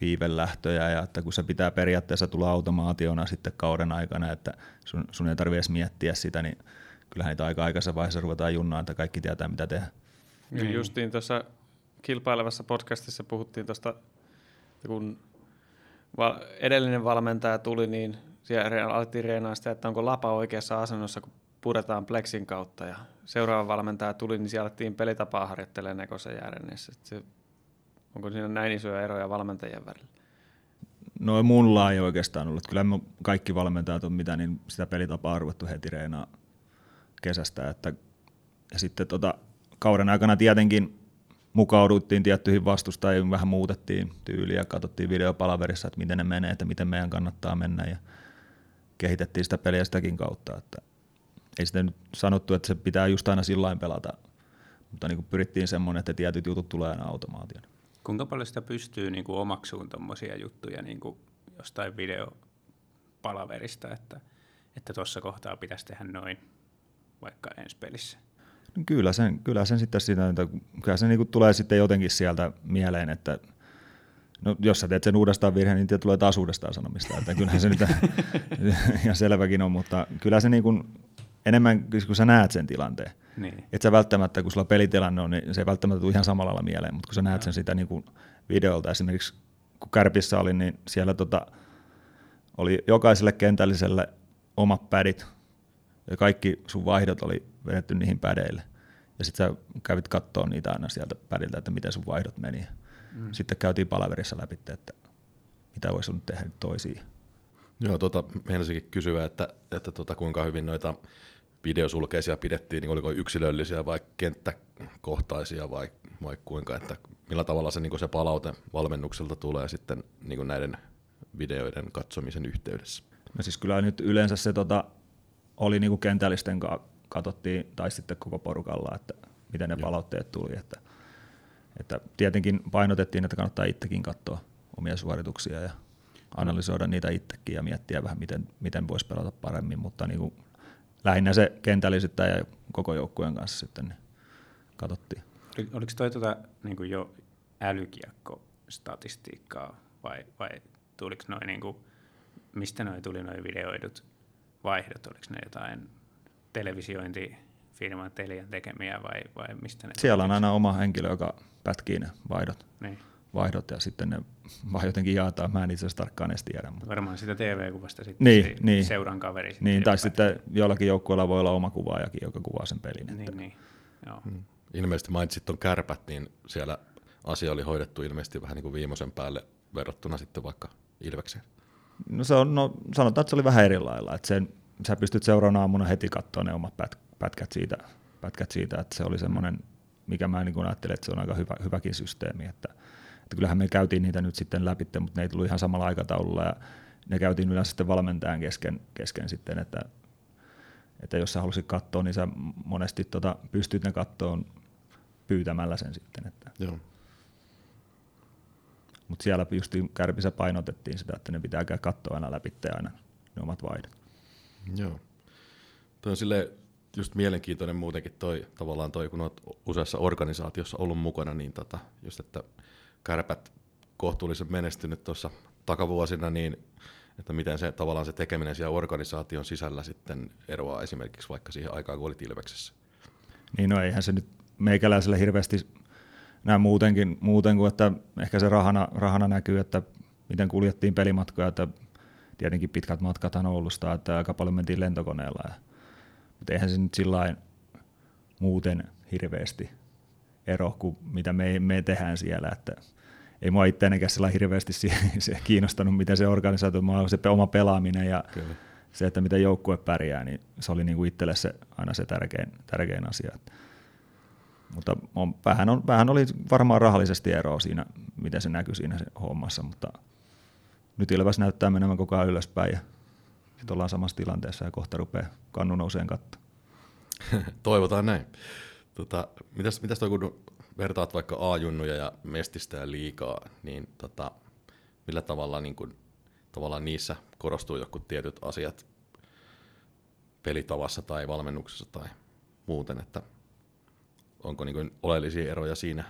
viivelähtöjä ja että kun se pitää periaatteessa tulla automaationa sitten kauden aikana, että sun, sun ei tarvitse miettiä sitä, niin kyllähän niitä aika aikaisessa vaiheessa ruvetaan junnaan, että kaikki tietää mitä tehdä.
Niin. Justiin tuossa kilpailevassa podcastissa puhuttiin tuosta, kun edellinen valmentaja tuli, niin siellä alettiin reenaa sitä, että onko lapa oikeassa asennossa, kun puretaan plexin kautta. Ja seuraava valmentaja tuli, niin siellä alettiin pelitapaa harjoittelemaan Nekosen järjennessä. Se, onko siinä näin isoja eroja valmentajien välillä?
No mulla ei oikeastaan ollut. Kyllä me kaikki valmentajat on mitä, niin sitä pelitapaa arvottu heti reenaa kesästä. Että, ja sitten tota, kauden aikana tietenkin mukauduttiin tiettyihin vastustajiin, vähän muutettiin tyyliä katsottiin videopalaverissa, että miten ne menee, että miten meidän kannattaa mennä ja kehitettiin sitä peliä sitäkin kautta. Että ei sitä nyt sanottu, että se pitää just aina sillä pelata, mutta niin pyrittiin semmoinen, että tietyt jutut tulee aina automaation.
Kuinka paljon sitä pystyy niin kuin omaksuun tuommoisia juttuja niin kuin jostain videopalaverista, että että kohtaa pitäisi tehdä noin vaikka ensi pelissä?
Kyllä sen, kyllä sen sitten sitä, että kyllä se niin tulee sitten jotenkin sieltä mieleen, että no, jos sä teet sen uudestaan virheen, niin tulee taas uudestaan sanomista. Että kyllähän se nyt ihan selväkin on, mutta kyllä se niin kuin, enemmän, kun sä näet sen tilanteen. Niin. Et sä välttämättä, kun sulla pelitilanne on, niin se ei välttämättä tule ihan samalla lailla mieleen, mutta kun sä näet no. sen sitä niin kuin videolta, esimerkiksi kun Kärpissä oli, niin siellä tota, oli jokaiselle kentälliselle omat pädit, ja kaikki sun vaihdot oli vedetty niihin pädeille. Ja sitten sä kävit katsoa niitä aina sieltä pädiltä, että miten sun vaihdot meni. Mm. Sitten käytiin palaverissa läpi, että mitä voisi nyt tehdä toisiin.
Joo, tota, meinasinkin kysyä, että, että tota, kuinka hyvin noita videosulkeisia pidettiin, niin oliko yksilöllisiä vai kenttäkohtaisia vai, vai kuinka, että millä tavalla se, niin se palaute valmennukselta tulee sitten niin näiden videoiden katsomisen yhteydessä?
No siis kyllä nyt yleensä se tota, oli niin kentällisten kanssa katsottiin, tai sitten koko porukalla, että miten ne Joo. palautteet tuli. Että, että tietenkin painotettiin, että kannattaa itsekin katsoa omia suorituksia ja analysoida niitä itsekin ja miettiä vähän, miten, miten voisi pelata paremmin, mutta niin kuin lähinnä se kentällisyyttä ja koko joukkueen kanssa sitten niin katsottiin.
Oliko toi tuota, niin kuin jo älykiekko-statistiikkaa vai, vai tuliko noin, niin kuin, mistä noin tuli noin videoidut vaihdot, oliko ne jotain televisiointifirman Telian tekemiä vai, vai mistä ne
Siellä on aina oma henkilö, joka pätkii ne vaihdot. Niin. vaihdot ja sitten ne vaan jotenkin jaetaan. Mä en itse asiassa tarkkaan edes tiedä. Mutta...
Varmaan sitä TV-kuvasta sitten
niin, niin.
seuran kaveri.
Sitten niin, tai sitten jollakin joukkueella voi olla oma kuvaajakin, joka kuvaa sen pelin.
Niin, että... niin. Joo. Hmm.
Ilmeisesti mainitsit tuon kärpät, niin siellä asia oli hoidettu ilmeisesti vähän niin kuin viimeisen päälle verrattuna sitten vaikka Ilvekseen.
No, se on, no sanotaan, että se oli vähän eri lailla. Että sen, sä pystyt seuraavana aamuna heti katsoa ne omat pät, pätkät, siitä, pätkät siitä, että se oli semmoinen, mikä mä niin ajattelin, että se on aika hyvä, hyväkin systeemi, että, että kyllähän me käytiin niitä nyt sitten läpi, mutta ne ei tullut ihan samalla aikataululla ja ne käytiin yleensä sitten valmentajan kesken, kesken sitten, että, että jos sä halusit katsoa, niin sä monesti tota, pystyt ne kattoon pyytämällä sen sitten. Että. Joo. Mutta siellä just kärpissä painotettiin sitä, että ne pitää katsoa aina läpi aina ne omat vaihdot.
Joo. Tuo on sille just mielenkiintoinen muutenkin toi, tavallaan toi, kun olet useassa organisaatiossa ollut mukana, niin tota, just että kärpät kohtuullisen menestynyt tuossa takavuosina, niin että miten se tavallaan se tekeminen siellä organisaation sisällä sitten eroaa esimerkiksi vaikka siihen aikaan, kun olit Ilveksessä.
Niin no eihän se nyt meikäläiselle hirveästi näe muutenkin, muuten kuin, että ehkä se rahana, rahana näkyy, että miten kuljettiin pelimatkoja, että tietenkin pitkät matkat on ollut sitä, että aika paljon mentiin lentokoneella. Ja, mutta eihän se nyt sillä muuten hirveästi ero kuin mitä me, me tehdään siellä, että ei mua itseänikään sillä hirveästi se kiinnostanut, miten se organisaatio, se oma pelaaminen ja Kyllä. se, että miten joukkue pärjää, niin se oli niin kuin itselle se, aina se tärkein, tärkein asia. Mutta on, vähän, on, vähän oli varmaan rahallisesti eroa siinä, miten se näkyi siinä se hommassa, mutta nyt Ilves näyttää menemään koko ajan ylöspäin ja sitten ollaan samassa tilanteessa ja kohta rupeaa kannu nouseen katto.
Toivotaan näin. Tota, mitäs, mitäs toi, kun vertaat vaikka A-junnuja ja Mestistä ja liikaa, niin tota, millä tavalla niin kun, tavallaan niissä korostuu joku tietyt asiat pelitavassa tai valmennuksessa tai muuten, että onko niin oleellisia eroja siinä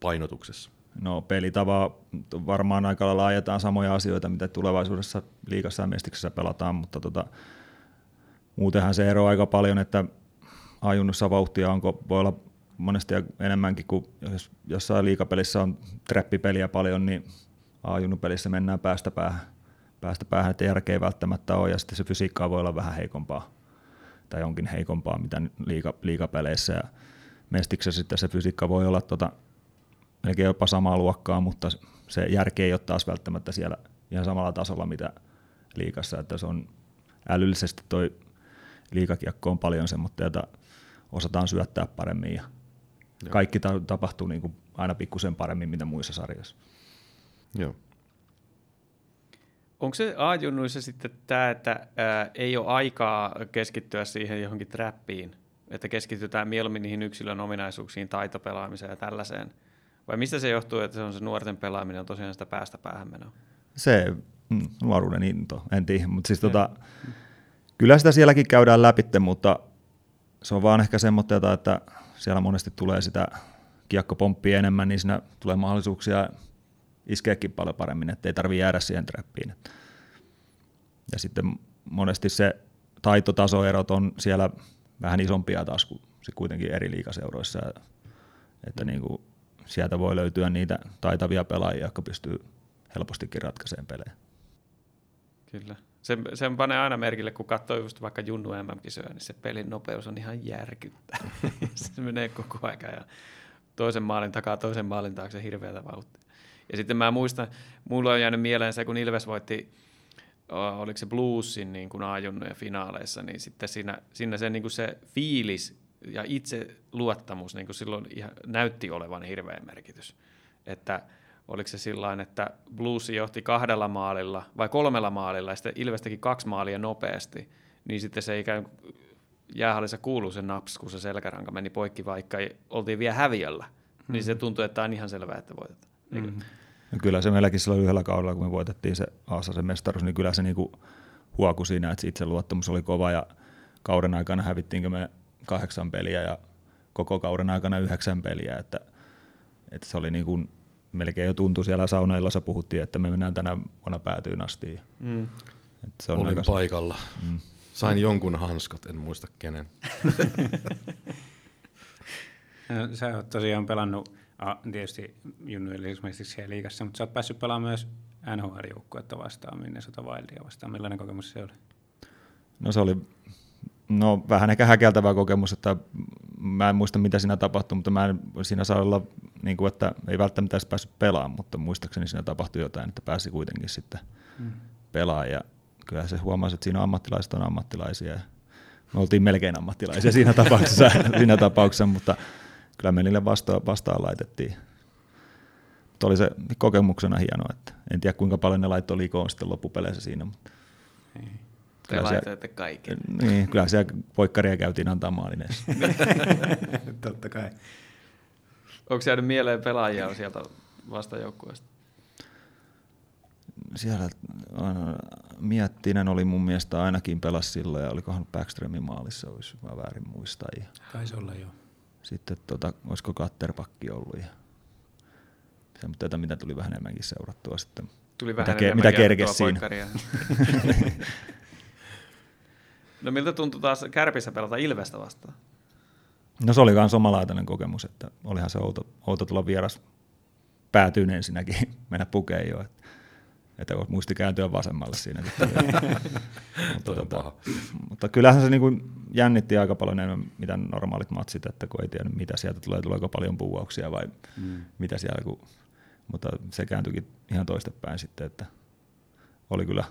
painotuksessa?
No pelitava varmaan aika lailla ajetaan samoja asioita, mitä tulevaisuudessa liikassa ja mestiksessä pelataan, mutta tota, muutenhan se ero aika paljon, että ajunnossa vauhtia onko, voi olla monesti enemmänkin kuin jos jossain liikapelissä on trappipeliä paljon, niin A-junnupelissä mennään päästä päähän, päästä päähän, että järkeä välttämättä ole, ja sitten se fysiikka voi olla vähän heikompaa, tai onkin heikompaa, mitä liika, liikapeleissä, ja Mestiksessä sitten se fysiikka voi olla tota, melkein jopa samaa luokkaa, mutta se järki ei ole taas välttämättä siellä ihan samalla tasolla, mitä liikassa, että se on älyllisesti toi liikakiekko on paljon semmoista, jota osataan syöttää paremmin ja Joo. kaikki ta- tapahtuu niin kuin aina pikkusen paremmin, mitä muissa sarjoissa.
Joo.
Onko se A-junnuissa sitten tämä, että ää, ei ole aikaa keskittyä siihen johonkin trappiin, että keskitytään mieluummin niihin yksilön ominaisuuksiin, taitopelaamiseen ja tällaiseen? Vai mistä se johtuu, että se on se nuorten pelaaminen on tosiaan sitä päästä päähän menoa?
Se mm, nuoruuden into, en tiedä, mutta siis tota, kyllä sitä sielläkin käydään läpi, mutta se on vaan ehkä semmoista, että siellä monesti tulee sitä kiekkopomppia enemmän, niin siinä tulee mahdollisuuksia iskeäkin paljon paremmin, että ei tarvitse jäädä siihen trappiin. Ja sitten monesti se taitotasoerot on siellä vähän isompia taas kuin se kuitenkin eri liikaseuroissa, että niin kuin sieltä voi löytyä niitä taitavia pelaajia, jotka pystyy helpostikin ratkaisemaan pelejä.
Kyllä. Sen, sen panee aina merkille, kun katsoo just vaikka Junnu MM-kisoja, niin se pelin nopeus on ihan järkyttävä. se menee koko aika ja toisen maalin takaa toisen maalin taakse hirveätä vauhtia. Ja sitten mä muistan, mulla on jäänyt mieleen se, kun Ilves voitti, oliko se Bluesin niin kuin A-junnujen finaaleissa, niin sitten siinä, siinä se, niin kuin se fiilis ja itse luottamus niin kuin silloin ihan näytti olevan hirveä merkitys. Että oliko se sillä että Blues johti kahdella maalilla vai kolmella maalilla ja sitten Ilves teki kaksi maalia nopeasti, niin sitten se ikään kuin jäähallissa kuuluu se naps, kun se selkäranka meni poikki, vaikka ei, oltiin vielä häviöllä. Mm-hmm. Niin se hmm. tuntui, että on ihan selvää, että voitetaan. Mm-hmm.
No kyllä se meilläkin silloin yhdellä kaudella, kun me voitettiin se Aassa se mestaruus, niin kyllä se niinku huoku siinä, että itse luottamus oli kova ja kauden aikana hävittiinkö me kahdeksan peliä ja koko kauden aikana yhdeksän peliä, että, että se oli niin kuin, melkein jo tuntui siellä saunaillossa puhuttiin, että me mennään tänä vuonna päätyyn asti. Mm.
Että se on Olin aika... paikalla. Mm. Sain jonkun hanskat, en muista kenen.
sä oot tosiaan pelannut ah, tietysti junnuille esimerkiksi siellä liigassa, mutta sä oot päässyt pelaamaan myös NHL-joukkuetta vastaan, minne sota Wildia vastaan. Millainen kokemus se oli?
No se oli No vähän ehkä häkeltävä kokemus, että mä en muista mitä siinä tapahtui, mutta mä en siinä saa olla, niin kuin, että ei välttämättä edes päässyt pelaamaan, mutta muistaakseni siinä tapahtui jotain, että pääsi kuitenkin sitten mm. pelaamaan. Ja kyllä se huomasi, että siinä ammattilaiset on ammattilaisia. Me oltiin melkein ammattilaisia siinä tapauksessa, siinä tapauksessa mutta kyllä me niille vastaan, vastaan laitettiin. Mutta oli se kokemuksena hienoa, että en tiedä kuinka paljon ne laittoi liikoon sitten loppupeleissä siinä. Mutta.
Ei. Te laitoitte kaiken.
Niin, kyllä siellä poikkaria käytiin antaa maalineessa.
Totta kai.
Onko jäänyt mieleen pelaajia sieltä vastajoukkueesta?
Siellä on, Miettinen oli mun mielestä ainakin pelas silloin ja olikohan Backströmin maalissa, olisi mä väärin muistaa.
Taisi olla jo.
Sitten tota, olisiko Katterpakki ollut. Ja semmoista, mitä tuli vähän enemmänkin seurattua sitten.
Tuli vähän
mitä,
enemmän
mitä kerkes siinä.
no miltä tuntui taas Kärpissä pelata Ilvestä vastaan?
No se oli myös omalaitainen kokemus, että olihan se outo, outo tulla vieras päätyyn ensinnäkin, mennä pukeen jo. Että, että muisti kääntyä vasemmalle siinä. mutta, tota, mutta kyllähän se niin jännitti aika paljon enemmän mitä normaalit matsit, että kun ei tiedä mitä sieltä tulee, tuleeko paljon puuauksia vai mm. mitä siellä, kun, mutta se kääntyikin ihan toistepäin sitten, että oli kyllä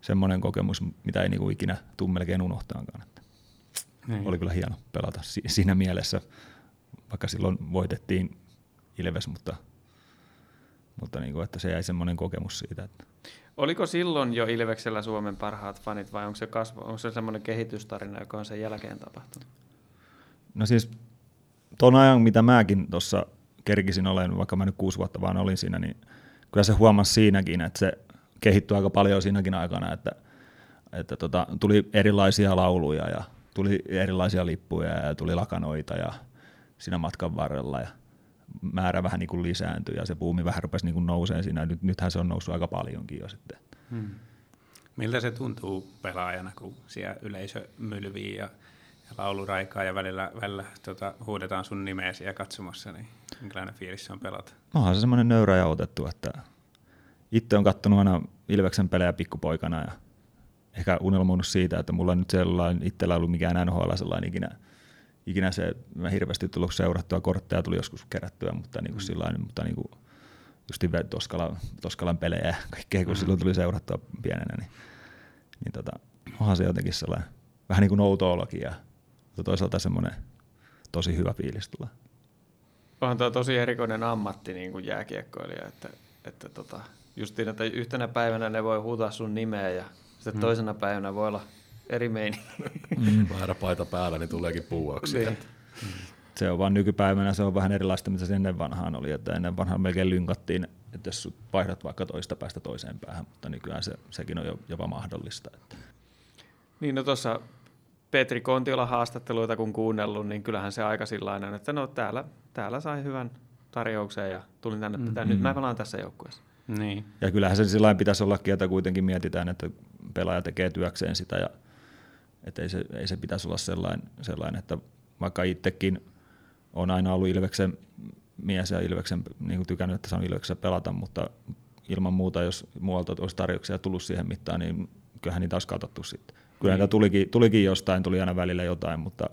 semmoinen kokemus, mitä ei niin ikinä tule melkein unohtaankaan. Että niin. Oli kyllä hieno pelata siinä mielessä, vaikka silloin voitettiin Ilves, mutta, mutta niin kuin, että se jäi semmoinen kokemus siitä. Että
Oliko silloin jo Ilveksellä Suomen parhaat fanit vai onko se, kasvo, onko se semmoinen kehitystarina, joka on sen jälkeen tapahtunut?
No siis tuon ajan, mitä mäkin tuossa kerkisin olen, vaikka mä nyt kuusi vuotta vaan olin siinä, niin kyllä se huomasi siinäkin, että se kehittyi aika paljon siinäkin aikana, että, että tota, tuli erilaisia lauluja ja tuli erilaisia lippuja ja tuli lakanoita ja siinä matkan varrella ja määrä vähän niin kuin lisääntyi ja se puumi vähän rupesi niin kuin nousee siinä. Nyt, nythän se on noussut aika paljonkin jo sitten. Hmm.
Miltä se tuntuu pelaajana, kun siellä yleisö mylvii ja, ja lauluraikaa ja välillä, välillä tota, huudetaan sun nimeä siellä katsomassa, niin minkälainen fiilis se on pelata?
Onhan se semmoinen nöyrä ja otettu, että itse on kattonut aina Ilveksen pelejä pikkupoikana ja ehkä unelmoinut siitä, että mulla on nyt sellainen itsellä ollut mikään NHL sellainen ikinä, ikinä se, mä hirveästi tullut seurattua, kortteja tuli joskus kerättyä, mutta niin kuin mm. sillain, mutta niin kuin just Toskalan, Toskalan pelejä ja kaikkea, kun mm. silloin tuli seurattua pienenä, niin, niin tota, onhan se jotenkin sellainen vähän niin kuin outoologia, ja mutta toisaalta semmoinen tosi hyvä fiilis tulla.
Onhan tuo tosi erikoinen ammatti niin kuin jääkiekkoilija, että, että tota, justiin, että yhtenä päivänä ne voi huutaa sun nimeä ja sitten mm. toisena päivänä voi olla eri meini.
Mm. Väärä paita päällä, niin tuleekin puuaksi. Niin.
Se on vaan nykypäivänä, se on vähän erilaista, mitä se ennen vanhaan oli, että ennen vanhaan melkein lynkattiin, että jos vaihdat vaikka toista päästä toiseen päähän, mutta nykyään se, sekin on jo, jopa mahdollista. Että.
Niin, no tuossa Petri Kontiola haastatteluita kun kuunnellut, niin kyllähän se aika sillainen, että no täällä, täällä sai hyvän tarjouksen ja tulin tänne mm-hmm. Nyt mä pelaan tässä joukkueessa.
Niin. Ja kyllähän se sillä pitäisi olla että kuitenkin mietitään, että pelaaja tekee työkseen sitä ja että ei se, ei se pitäisi olla sellainen, sellainen, että vaikka itsekin on aina ollut Ilveksen mies ja Ilveksen, niin kuin tykännyt, että se on Ilveksen pelata, mutta ilman muuta, jos muualta olisi tarjouksia tullut siihen mittaan, niin kyllähän niitä olisi katsottu sitten. Kyllä niin. tulikin, tulikin jostain, tuli aina välillä jotain, mutta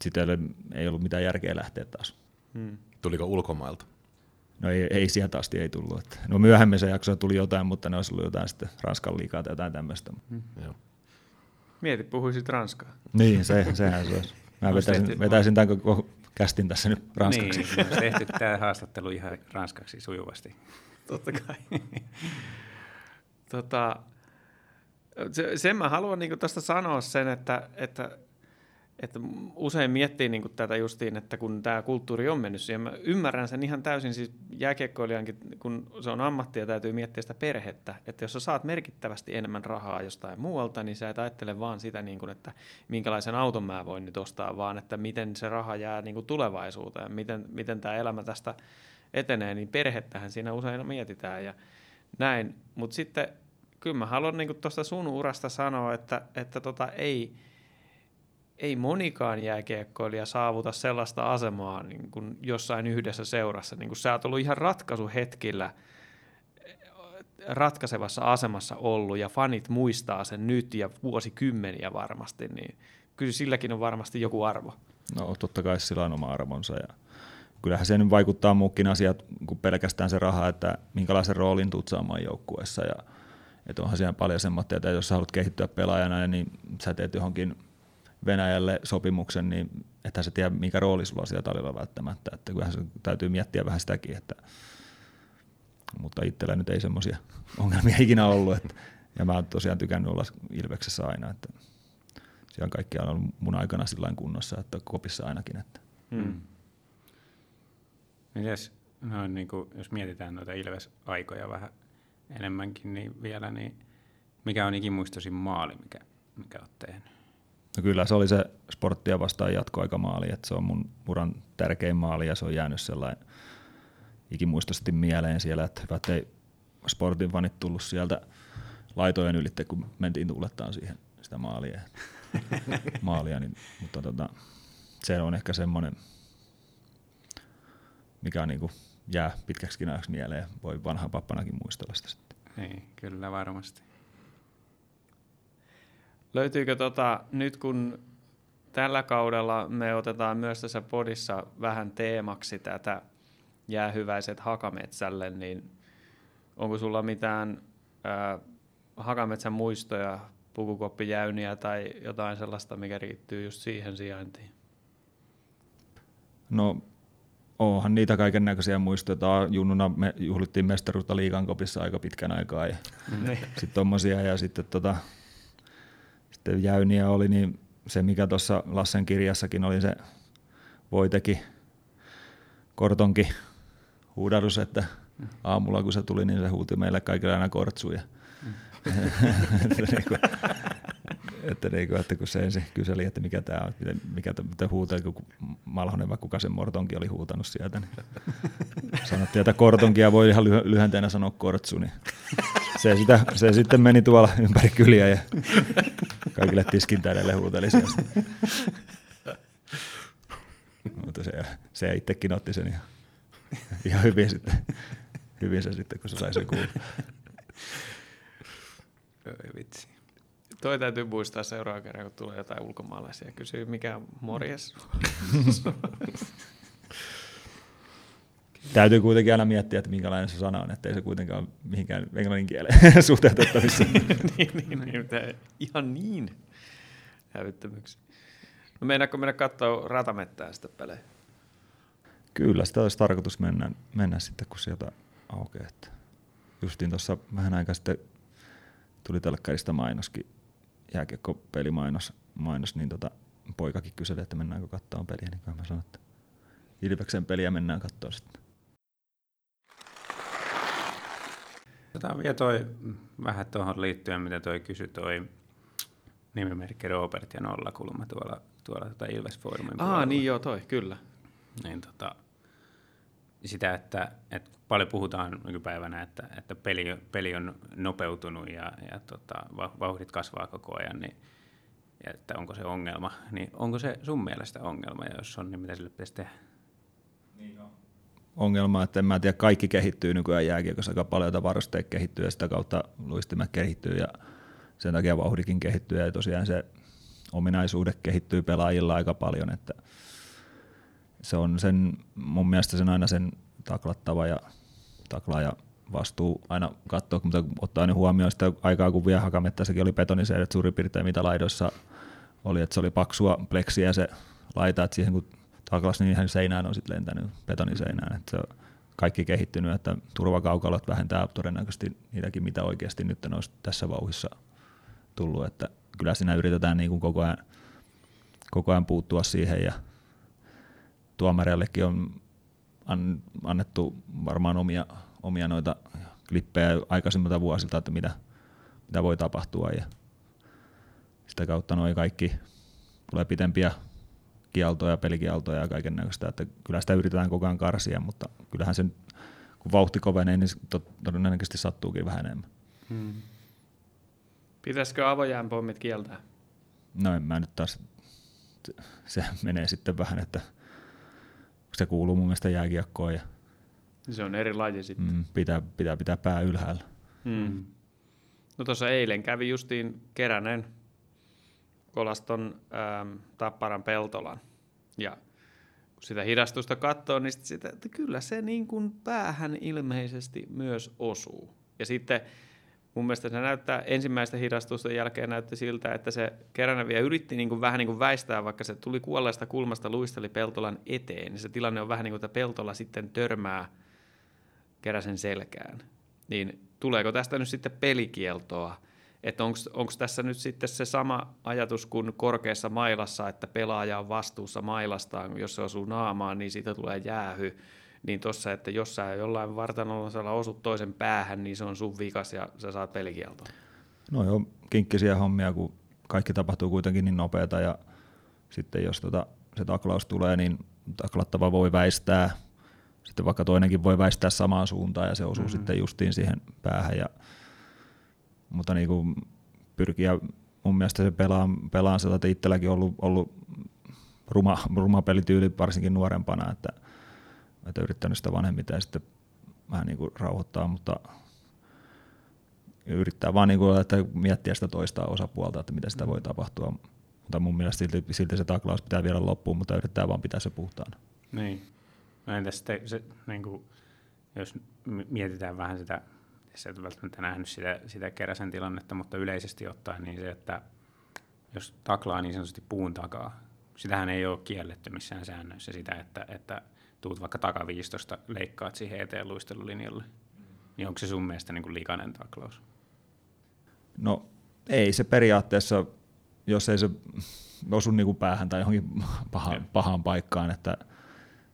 sitten ei ollut mitään järkeä lähteä taas.
Hmm. Tuliko ulkomailta?
No ei, ei sieltä asti ei tullut. Että, no myöhemmin se jaksossa tuli jotain, mutta ne olisi ollut jotain sitten Ranskan liikaa tai jotain tämmöistä. Hmm. Joo.
Mieti, puhuisit Ranskaa.
Niin, se, sehän se olisi. Mä vetäisin, tehty, vetäisin tämän koko kästin tässä nyt ranskaksi.
Niin, olisi tehty tämä haastattelu ihan ranskaksi sujuvasti.
Totta kai. tota, se, sen mä haluan niin tästä sanoa sen, että, että että usein miettii niin kuin tätä justiin, että kun tämä kulttuuri on mennyt siihen, mä ymmärrän sen ihan täysin, siis jääkiekkoilijankin, kun se on ammatti ja täytyy miettiä sitä perhettä, että jos sä saat merkittävästi enemmän rahaa jostain muualta, niin sä et ajattele vaan sitä, niin kuin, että minkälaisen auton mä voin nyt ostaa, vaan että miten se raha jää niin kuin tulevaisuuteen, miten, miten tämä elämä tästä etenee, niin perhettähän siinä usein mietitään ja näin, mutta sitten kyllä mä haluan niin tuosta sun urasta sanoa, että, että tota, ei – ei monikaan jääkiekkoilija saavuta sellaista asemaa niin kuin jossain yhdessä seurassa. Niin kuin sä oot ollut ihan ratkaisuhetkillä ratkaisevassa asemassa ollut ja fanit muistaa sen nyt ja vuosikymmeniä varmasti, niin kyllä silläkin on varmasti joku arvo.
No totta kai sillä on oma arvonsa ja kyllähän nyt vaikuttaa muukin asiat kuin pelkästään se raha, että minkälaisen roolin tuut saamaan joukkueessa ja että onhan siellä paljon semmoista, että jos sä haluat kehittyä pelaajana, niin sä teet johonkin Venäjälle sopimuksen, niin että sä tiedä, mikä rooli sulla on siellä talilla välttämättä. Että kyllähän se täytyy miettiä vähän sitäkin, että, mutta itsellä nyt ei semmoisia ongelmia ikinä ollut. Että, ja mä oon tosiaan tykännyt olla Ilveksessä aina, että siellä kaikki on ollut mun aikana sillä kunnossa, että kopissa ainakin. Että. Hmm.
Mites, no, niin kuin, jos mietitään noita Ilves-aikoja vähän enemmänkin niin vielä, niin mikä on ikimuistoisin maali, mikä, mikä olet tehnyt?
No kyllä se oli se sporttia vastaan jatkoaikamaali, että se on mun uran tärkein maali ja se on jäänyt sellainen, ikimuistoisesti mieleen siellä, että hyvä, että ei sportin fanit tullut sieltä laitojen ylitte, kun mentiin tuulettaan siihen sitä maalia, maalia niin, mutta tota, se on ehkä semmoinen, mikä on niin kuin jää pitkäksi ajaksi mieleen. Voi vanha pappanakin muistella sitä sitten.
Niin, kyllä varmasti.
Löytyykö tota, nyt kun tällä kaudella me otetaan myös tässä podissa vähän teemaksi tätä jäähyväiset hakametsälle, niin onko sulla mitään ää, hakametsän muistoja, pukukoppijäyniä tai jotain sellaista, mikä riittyy just siihen sijaintiin?
No onhan niitä kaiken näköisiä muistoja. Junnuna me juhlittiin mestaruutta liigan kopissa aika pitkän aikaa ja niin. sitten tommosia ja sitten tota, sitten jäyniä oli, niin se mikä tuossa Lassen kirjassakin oli se voiteki kortonki huudarus, että aamulla kun se tuli, niin se huuti meille kaikille aina kortsuja. Mm. Niinku, että, niin kuin, että kun se ensin kyseli, että mikä tämä on, mikä tämä huutaa, kun Malhonen vai kuka sen Mortonki oli huutanut sieltä, niin sanottiin, että Kortonkia voi ihan lyhenteenä sanoa Kortsu, niin se, sitä, se sitten meni tuolla ympäri kyliä ja kaikille tiskin täydelle huuteli sieltä. Mutta se, se itsekin otti sen ihan, ihan hyvin sitten, hyvin se sitten, kun se sai sen kuulla.
vitsi.
Toi täytyy muistaa seuraava kerran, kun tulee jotain ulkomaalaisia ja kysyy, mikä on morjes.
Täytyy kuitenkin aina miettiä, että minkälainen se sana on, ettei se kuitenkaan ole mihinkään englannin kieleen suhteutettavissa.
niin, niin, niin, ihan niin hävyttömyksi. No meinaatko mennä katsoa ratamettää sitä pelejä?
Kyllä, sitä olisi tarkoitus mennä, mennä sitten, kun sieltä aukeaa. Justiin tuossa vähän aikaa sitten tuli telkkarista mainoskin jääkiekko-pelimainos, mainos, niin tota, poikakin kyseli, että mennäänkö katsomaan peliä, niin mä sanoin, että Ilveksen peliä mennään katsomaan sitten.
Tota, vielä toi, vähän tuohon liittyen, mitä toi kysyi, toi nimimerkki Robert ja Nollakulma tuolla, tuolla tota Ilves Forumin
Ah, niin joo, toi, kyllä.
Niin tota, sitä, että, että paljon puhutaan nykypäivänä, että, että peli, peli on nopeutunut ja, ja tota, vauhdit kasvaa koko ajan, niin ja että onko se ongelma, niin onko se sun mielestä ongelma, ja jos on, niin mitä sille pitäisi tehdä? Niin
on. Ongelma, että en mä tiedä, kaikki kehittyy nykyään jääkiekossa aika paljon, varusteet kehittyy ja sitä kautta luistimet kehittyy ja sen takia vauhdikin kehittyy ja tosiaan se ominaisuudet kehittyy pelaajilla aika paljon, että se on sen, mun mielestä sen aina sen taklattava ja taklaaja vastuu aina katsoa, mutta ottaa ne huomioon sitä aikaa, kun vielä hakamettässäkin oli betoniseidet suurin piirtein, mitä laidoissa oli, että se oli paksua pleksiä se laita, että siihen kun taklas, niin ihan seinään on sitten lentänyt betoniseinään, että se on kaikki kehittynyt, että turvakaukalot vähentää todennäköisesti niitäkin, mitä oikeasti nyt olisi tässä vauhissa tullut, että kyllä siinä yritetään niin kuin koko ajan, koko ajan puuttua siihen ja tuomareillekin on annettu varmaan omia, omia noita klippejä aikaisemmilta vuosilta, että mitä, mitä voi tapahtua ja sitä kautta noin kaikki tulee pitempiä kieltoja, pelikieltoja ja kaiken näköistä, että kyllä sitä yritetään koko ajan karsia, mutta kyllähän sen, kun vauhti kovenee, niin todennäköisesti sattuukin vähän enemmän. Hmm.
Pitäisikö avojäänpommit kieltää?
No en mä nyt taas, se menee sitten vähän, että se kuuluu mun mielestä jääkiekkoon. Ja,
se on eri laji sitten. Mm,
pitää, pitää pitää pää ylhäällä. Mm.
No tuossa eilen kävi justiin Keränen Kolaston ähm, Tapparan Peltolan. Ja kun sitä hidastusta katsoo, niin sitä, että kyllä se niin kuin päähän ilmeisesti myös osuu. Ja sitten mun mielestä se näyttää ensimmäistä hidastusta jälkeen näytti siltä, että se Keränen vielä yritti niin kuin vähän niin kuin väistää, vaikka se tuli kuolleesta kulmasta luisteli Peltolan eteen, niin se tilanne on vähän niin kuin, että Peltola sitten törmää Keräsen selkään. Niin tuleeko tästä nyt sitten pelikieltoa? Että onko tässä nyt sitten se sama ajatus kuin korkeassa mailassa, että pelaaja on vastuussa mailastaan, jos se osuu naamaan, niin siitä tulee jäähy niin tuossa, että jos sä jollain vartanolla osut toisen päähän, niin se on sun vikas ja sä saat pelikieltoa.
No joo, kinkkisiä hommia, kun kaikki tapahtuu kuitenkin niin nopeata ja sitten jos tota, se taklaus tulee, niin taklattava voi väistää sitten vaikka toinenkin voi väistää samaan suuntaan ja se osuu
Mhm.
sitten justiin siihen päähän. Ja, mutta niin kuin pyrkiä mun mielestä se pelaa, pelaa sillä, että itselläkin on ollut, ollut ruma, ruma pelityyli varsinkin nuorempana, että, että yrittänyt sitä vanhemmiten ja sitten vähän niin kuin rauhoittaa, mutta yrittää vaan niin kuin, että miettiä sitä toista osapuolta, että mitä sitä voi tapahtua. Mutta mun mielestä silti, silti se taklaus pitää vielä loppuun, mutta yrittää vaan pitää se puhtaana.
Niin. No entäs sitten se, niin kuin, jos mietitään vähän sitä, jos et välttämättä nähnyt sitä, sitä keräsen tilannetta, mutta yleisesti ottaen niin se, että jos taklaa niin sanotusti puun takaa, sitähän ei ole kielletty missään säännöissä sitä, että, että tuut vaikka takaviistosta, leikkaat siihen eteen luistelulinjalle. Niin onko se sun mielestä niin kuin likainen taklaus?
No ei se periaatteessa, jos ei se osu niin kuin päähän tai johonkin pahaan, pahaan paikkaan, että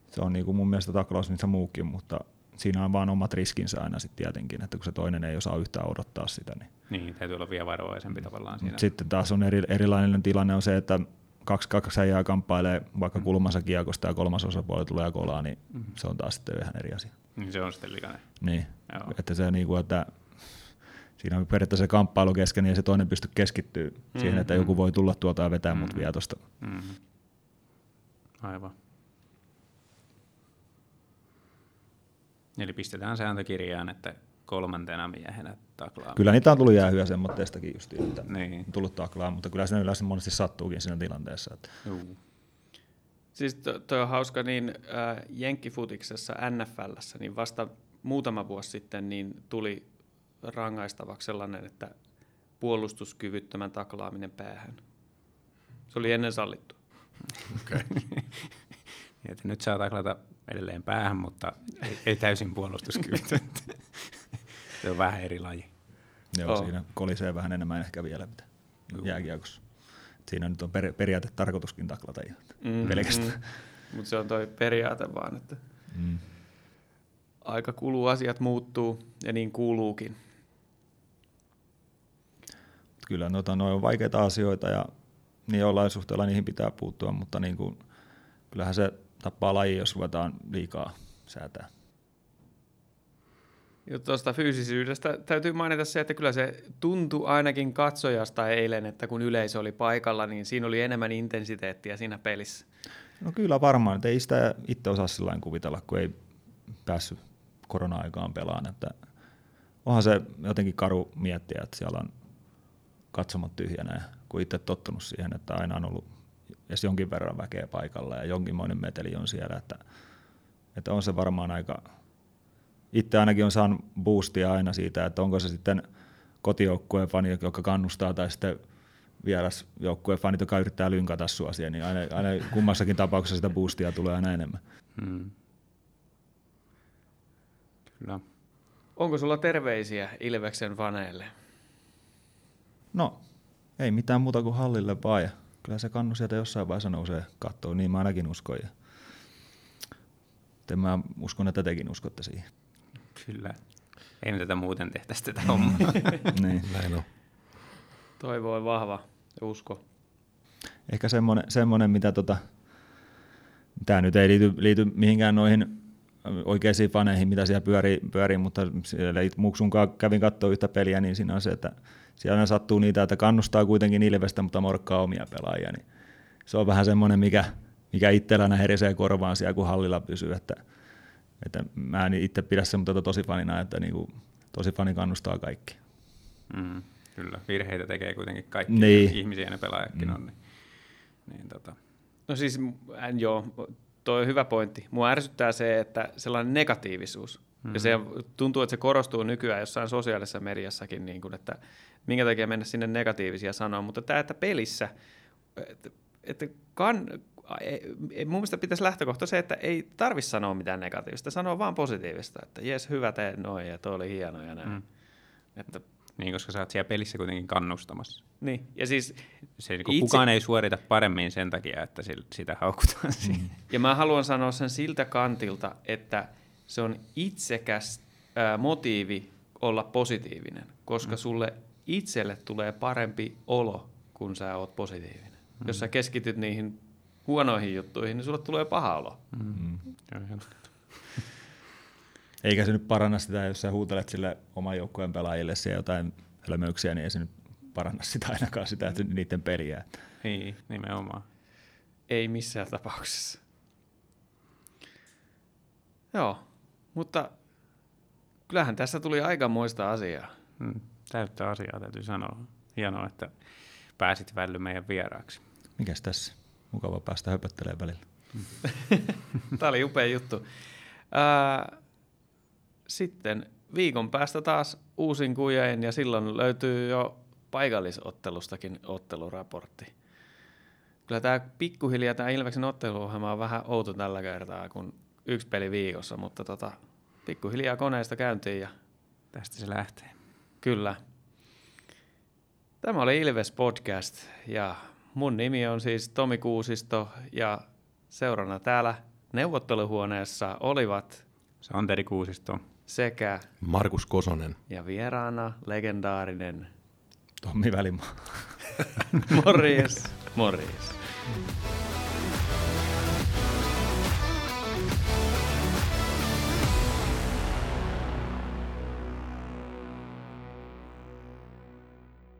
se on niin kuin mun mielestä taklaus missä muukin, mutta siinä on vaan omat riskinsä aina sitten tietenkin, että kun se toinen ei osaa yhtään odottaa sitä. Niin.
Niin, täytyy olla vielä varovaisempi tavallaan siinä.
Sitten taas on eri, erilainen tilanne on se, että kaksi kaksi äijää kamppailee vaikka kulmassa kiekosta ja kolmas osapuoli tulee kolaa, niin
Mm-hmm.
se on taas sitten ihan eri asia.
Niin se on sitten likainen.
Niin.
Joo.
Että se niinku, että siinä on periaatteessa se kamppailu kesken, niin ei se toinen pysty keskittyä mm-hmm. siihen, että joku voi tulla tuolta ja vetää mm-hmm. mut vielä tosta.
Mm-hmm. Aivan. Eli pistetään sääntökirjaan, että kolmantena miehenä taklaa.
Kyllä niitä on tullut jäähyä semmoitteistakin just, että
Niin.
on tullut taklaa, mutta kyllä siinä yleensä monesti sattuukin siinä tilanteessa. Että
Juu.
Siis to, toi on hauska, niin äh, Jenkkifutiksessa NFLssä, niin vasta muutama vuosi sitten niin tuli rangaistavaksi sellainen, että puolustuskyvyttömän taklaaminen päähän. Se oli ennen sallittu.
Niin, että nyt saa taklata edelleen päähän, mutta ei, ei täysin puolustuskyvytöntä. se on vähän eri laji.
Joo,
Oh.
siinä kolisee vähän enemmän ehkä vielä mitä jääkiekossa. Siinä nyt on per, periaate tarkoituskin taklata ihan
Mm,
pelkästään.
Mm. Mutta se on toi periaate vaan, että
Mm.
aika kuluu, asiat muuttuu ja niin kuuluukin.
Kyllä noita, noin on vaikeita asioita ja niin jollain suhteella niihin pitää puuttua, mutta niin kuin, kyllähän se tappaa laji, jos ruvetaan liikaa säätää.
Ja tuosta fyysisyydestä täytyy mainita se, että kyllä se tuntui ainakin katsojasta eilen, että kun yleisö oli paikalla, niin siinä oli enemmän intensiteettiä siinä pelissä.
No kyllä varmaan, että ei sitä itse osaa sillä kuvitella, kun ei päässyt korona-aikaan pelaan. Että onhan se jotenkin karu miettiä, että siellä on katsomat tyhjänä, kun itse tottunut siihen, että aina on ollut edes jonkin verran väkeä paikalla ja jonkinmoinen meteli on siellä, että, että on se varmaan aika, itse ainakin on saanut boostia aina siitä, että onko se sitten kotijoukkueen fani, joka kannustaa, tai sitten vierasjoukkueen fanit, joka yrittää lynkata sua siihen, niin aina, aina kummassakin tapauksessa sitä boostia tulee aina enemmän.
Hmm. Kyllä.
Onko sulla terveisiä Ilveksen faneille?
No, ei mitään muuta kuin hallille vaan. Kyllä se kannu sieltä jossain vaiheessa nousee kattoon, niin mä ainakin uskon. Ja mä uskon, että tekin uskotte siihen.
Kyllä. Ei me tätä muuten tehtäisi tätä hommaa.
niin.
Näin on.
Toivo on vahva usko.
Ehkä semmoinen, semmoinen mitä tota, tämä nyt ei liity, liity mihinkään noihin oikeisiin faneihin, mitä siellä pyörii, pyörii mutta siellä Muksun kävin katsoa yhtä peliä, niin siinä on se, että siellä aina sattuu niitä, että kannustaa kuitenkin Ilvestä, mutta morkkaa omia pelaajia, niin se on vähän semmoinen, mikä, mikä itsellänä herisee korvaan siellä, kun hallilla pysyy, että, että mä en itse pidä semmoista tosi fanina, että niin kuin, tosi fani kannustaa kaikki.
mm, kyllä. Virheitä tekee kuitenkin kaikki
Niin.
ihmisiä ja ne pelaajatkin mm. on. Niin, niin tota.
No siis, äh, joo, toi on hyvä pointti. Mua ärsyttää se, että sellainen negatiivisuus. Mm-hmm. Ja se tuntuu, että se korostuu nykyään jossain sosiaalisessa mediassakin, niin kuin, että minkä takia mennä sinne negatiivisia sanoa. Mutta tämä, että pelissä, että, että kan, ei- ei- mun mielestä pitäisi lähtökohta se, että ei tarvi sanoa mitään negatiivista, sanoa vaan positiivista, että jes, hyvä tee noin ja toi oli hieno ja näin.
Mm.
Että,
Niin, koska sä oot siellä pelissä kuitenkin kannustamassa.
Niin, ja siis
Se, niin
Itse-
Kukaan ei suorita paremmin sen takia, että sitä haukutaan mm.
Ja mä haluan sanoa sen siltä kantilta, että se on itsekäs ää, motiivi olla positiivinen, koska mm. sulle itselle tulee parempi olo, kun sä oot positiivinen. Mm. Jos sä keskityt niihin huonoihin juttuihin, niin sulle tulee paha olo.
Mm.
Eikä se nyt paranna sitä, jos sä huutelet sille oman joukkueen pelaajille siellä jotain hölmöyksiä, niin ei se nyt paranna sitä ainakaan sitä, että niiden peliä.
Niin, nimenomaan.
Ei missään tapauksessa. Joo, mutta kyllähän tässä tuli aikamoista asiaa.
Hmm. Täyttä asiaa täytyy sanoa. Hienoa, että pääsit välly meidän vieraaksi.
Mikäs tässä? Mukava päästä höpöttelemään välillä.
Tämä oli upea juttu. Ää, sitten viikon päästä taas uusin kujen ja silloin löytyy jo paikallisottelustakin otteluraportti. Kyllä tämä pikkuhiljaa tämä Ilveksen otteluohjelma on vähän outo tällä kertaa, kun yksi peli viikossa, mutta tota, pikkuhiljaa koneesta käyntiin ja
Tästä se lähtee.
kyllä. Tämä oli Ilves Podcast ja mun nimi on siis Tomi Kuusisto ja seurana täällä neuvotteluhuoneessa olivat
Santeri Kuusisto.
sekä
Markus Kosonen.
ja vieraana legendaarinen
Tommi Välimaa.
Morjes. Morjes.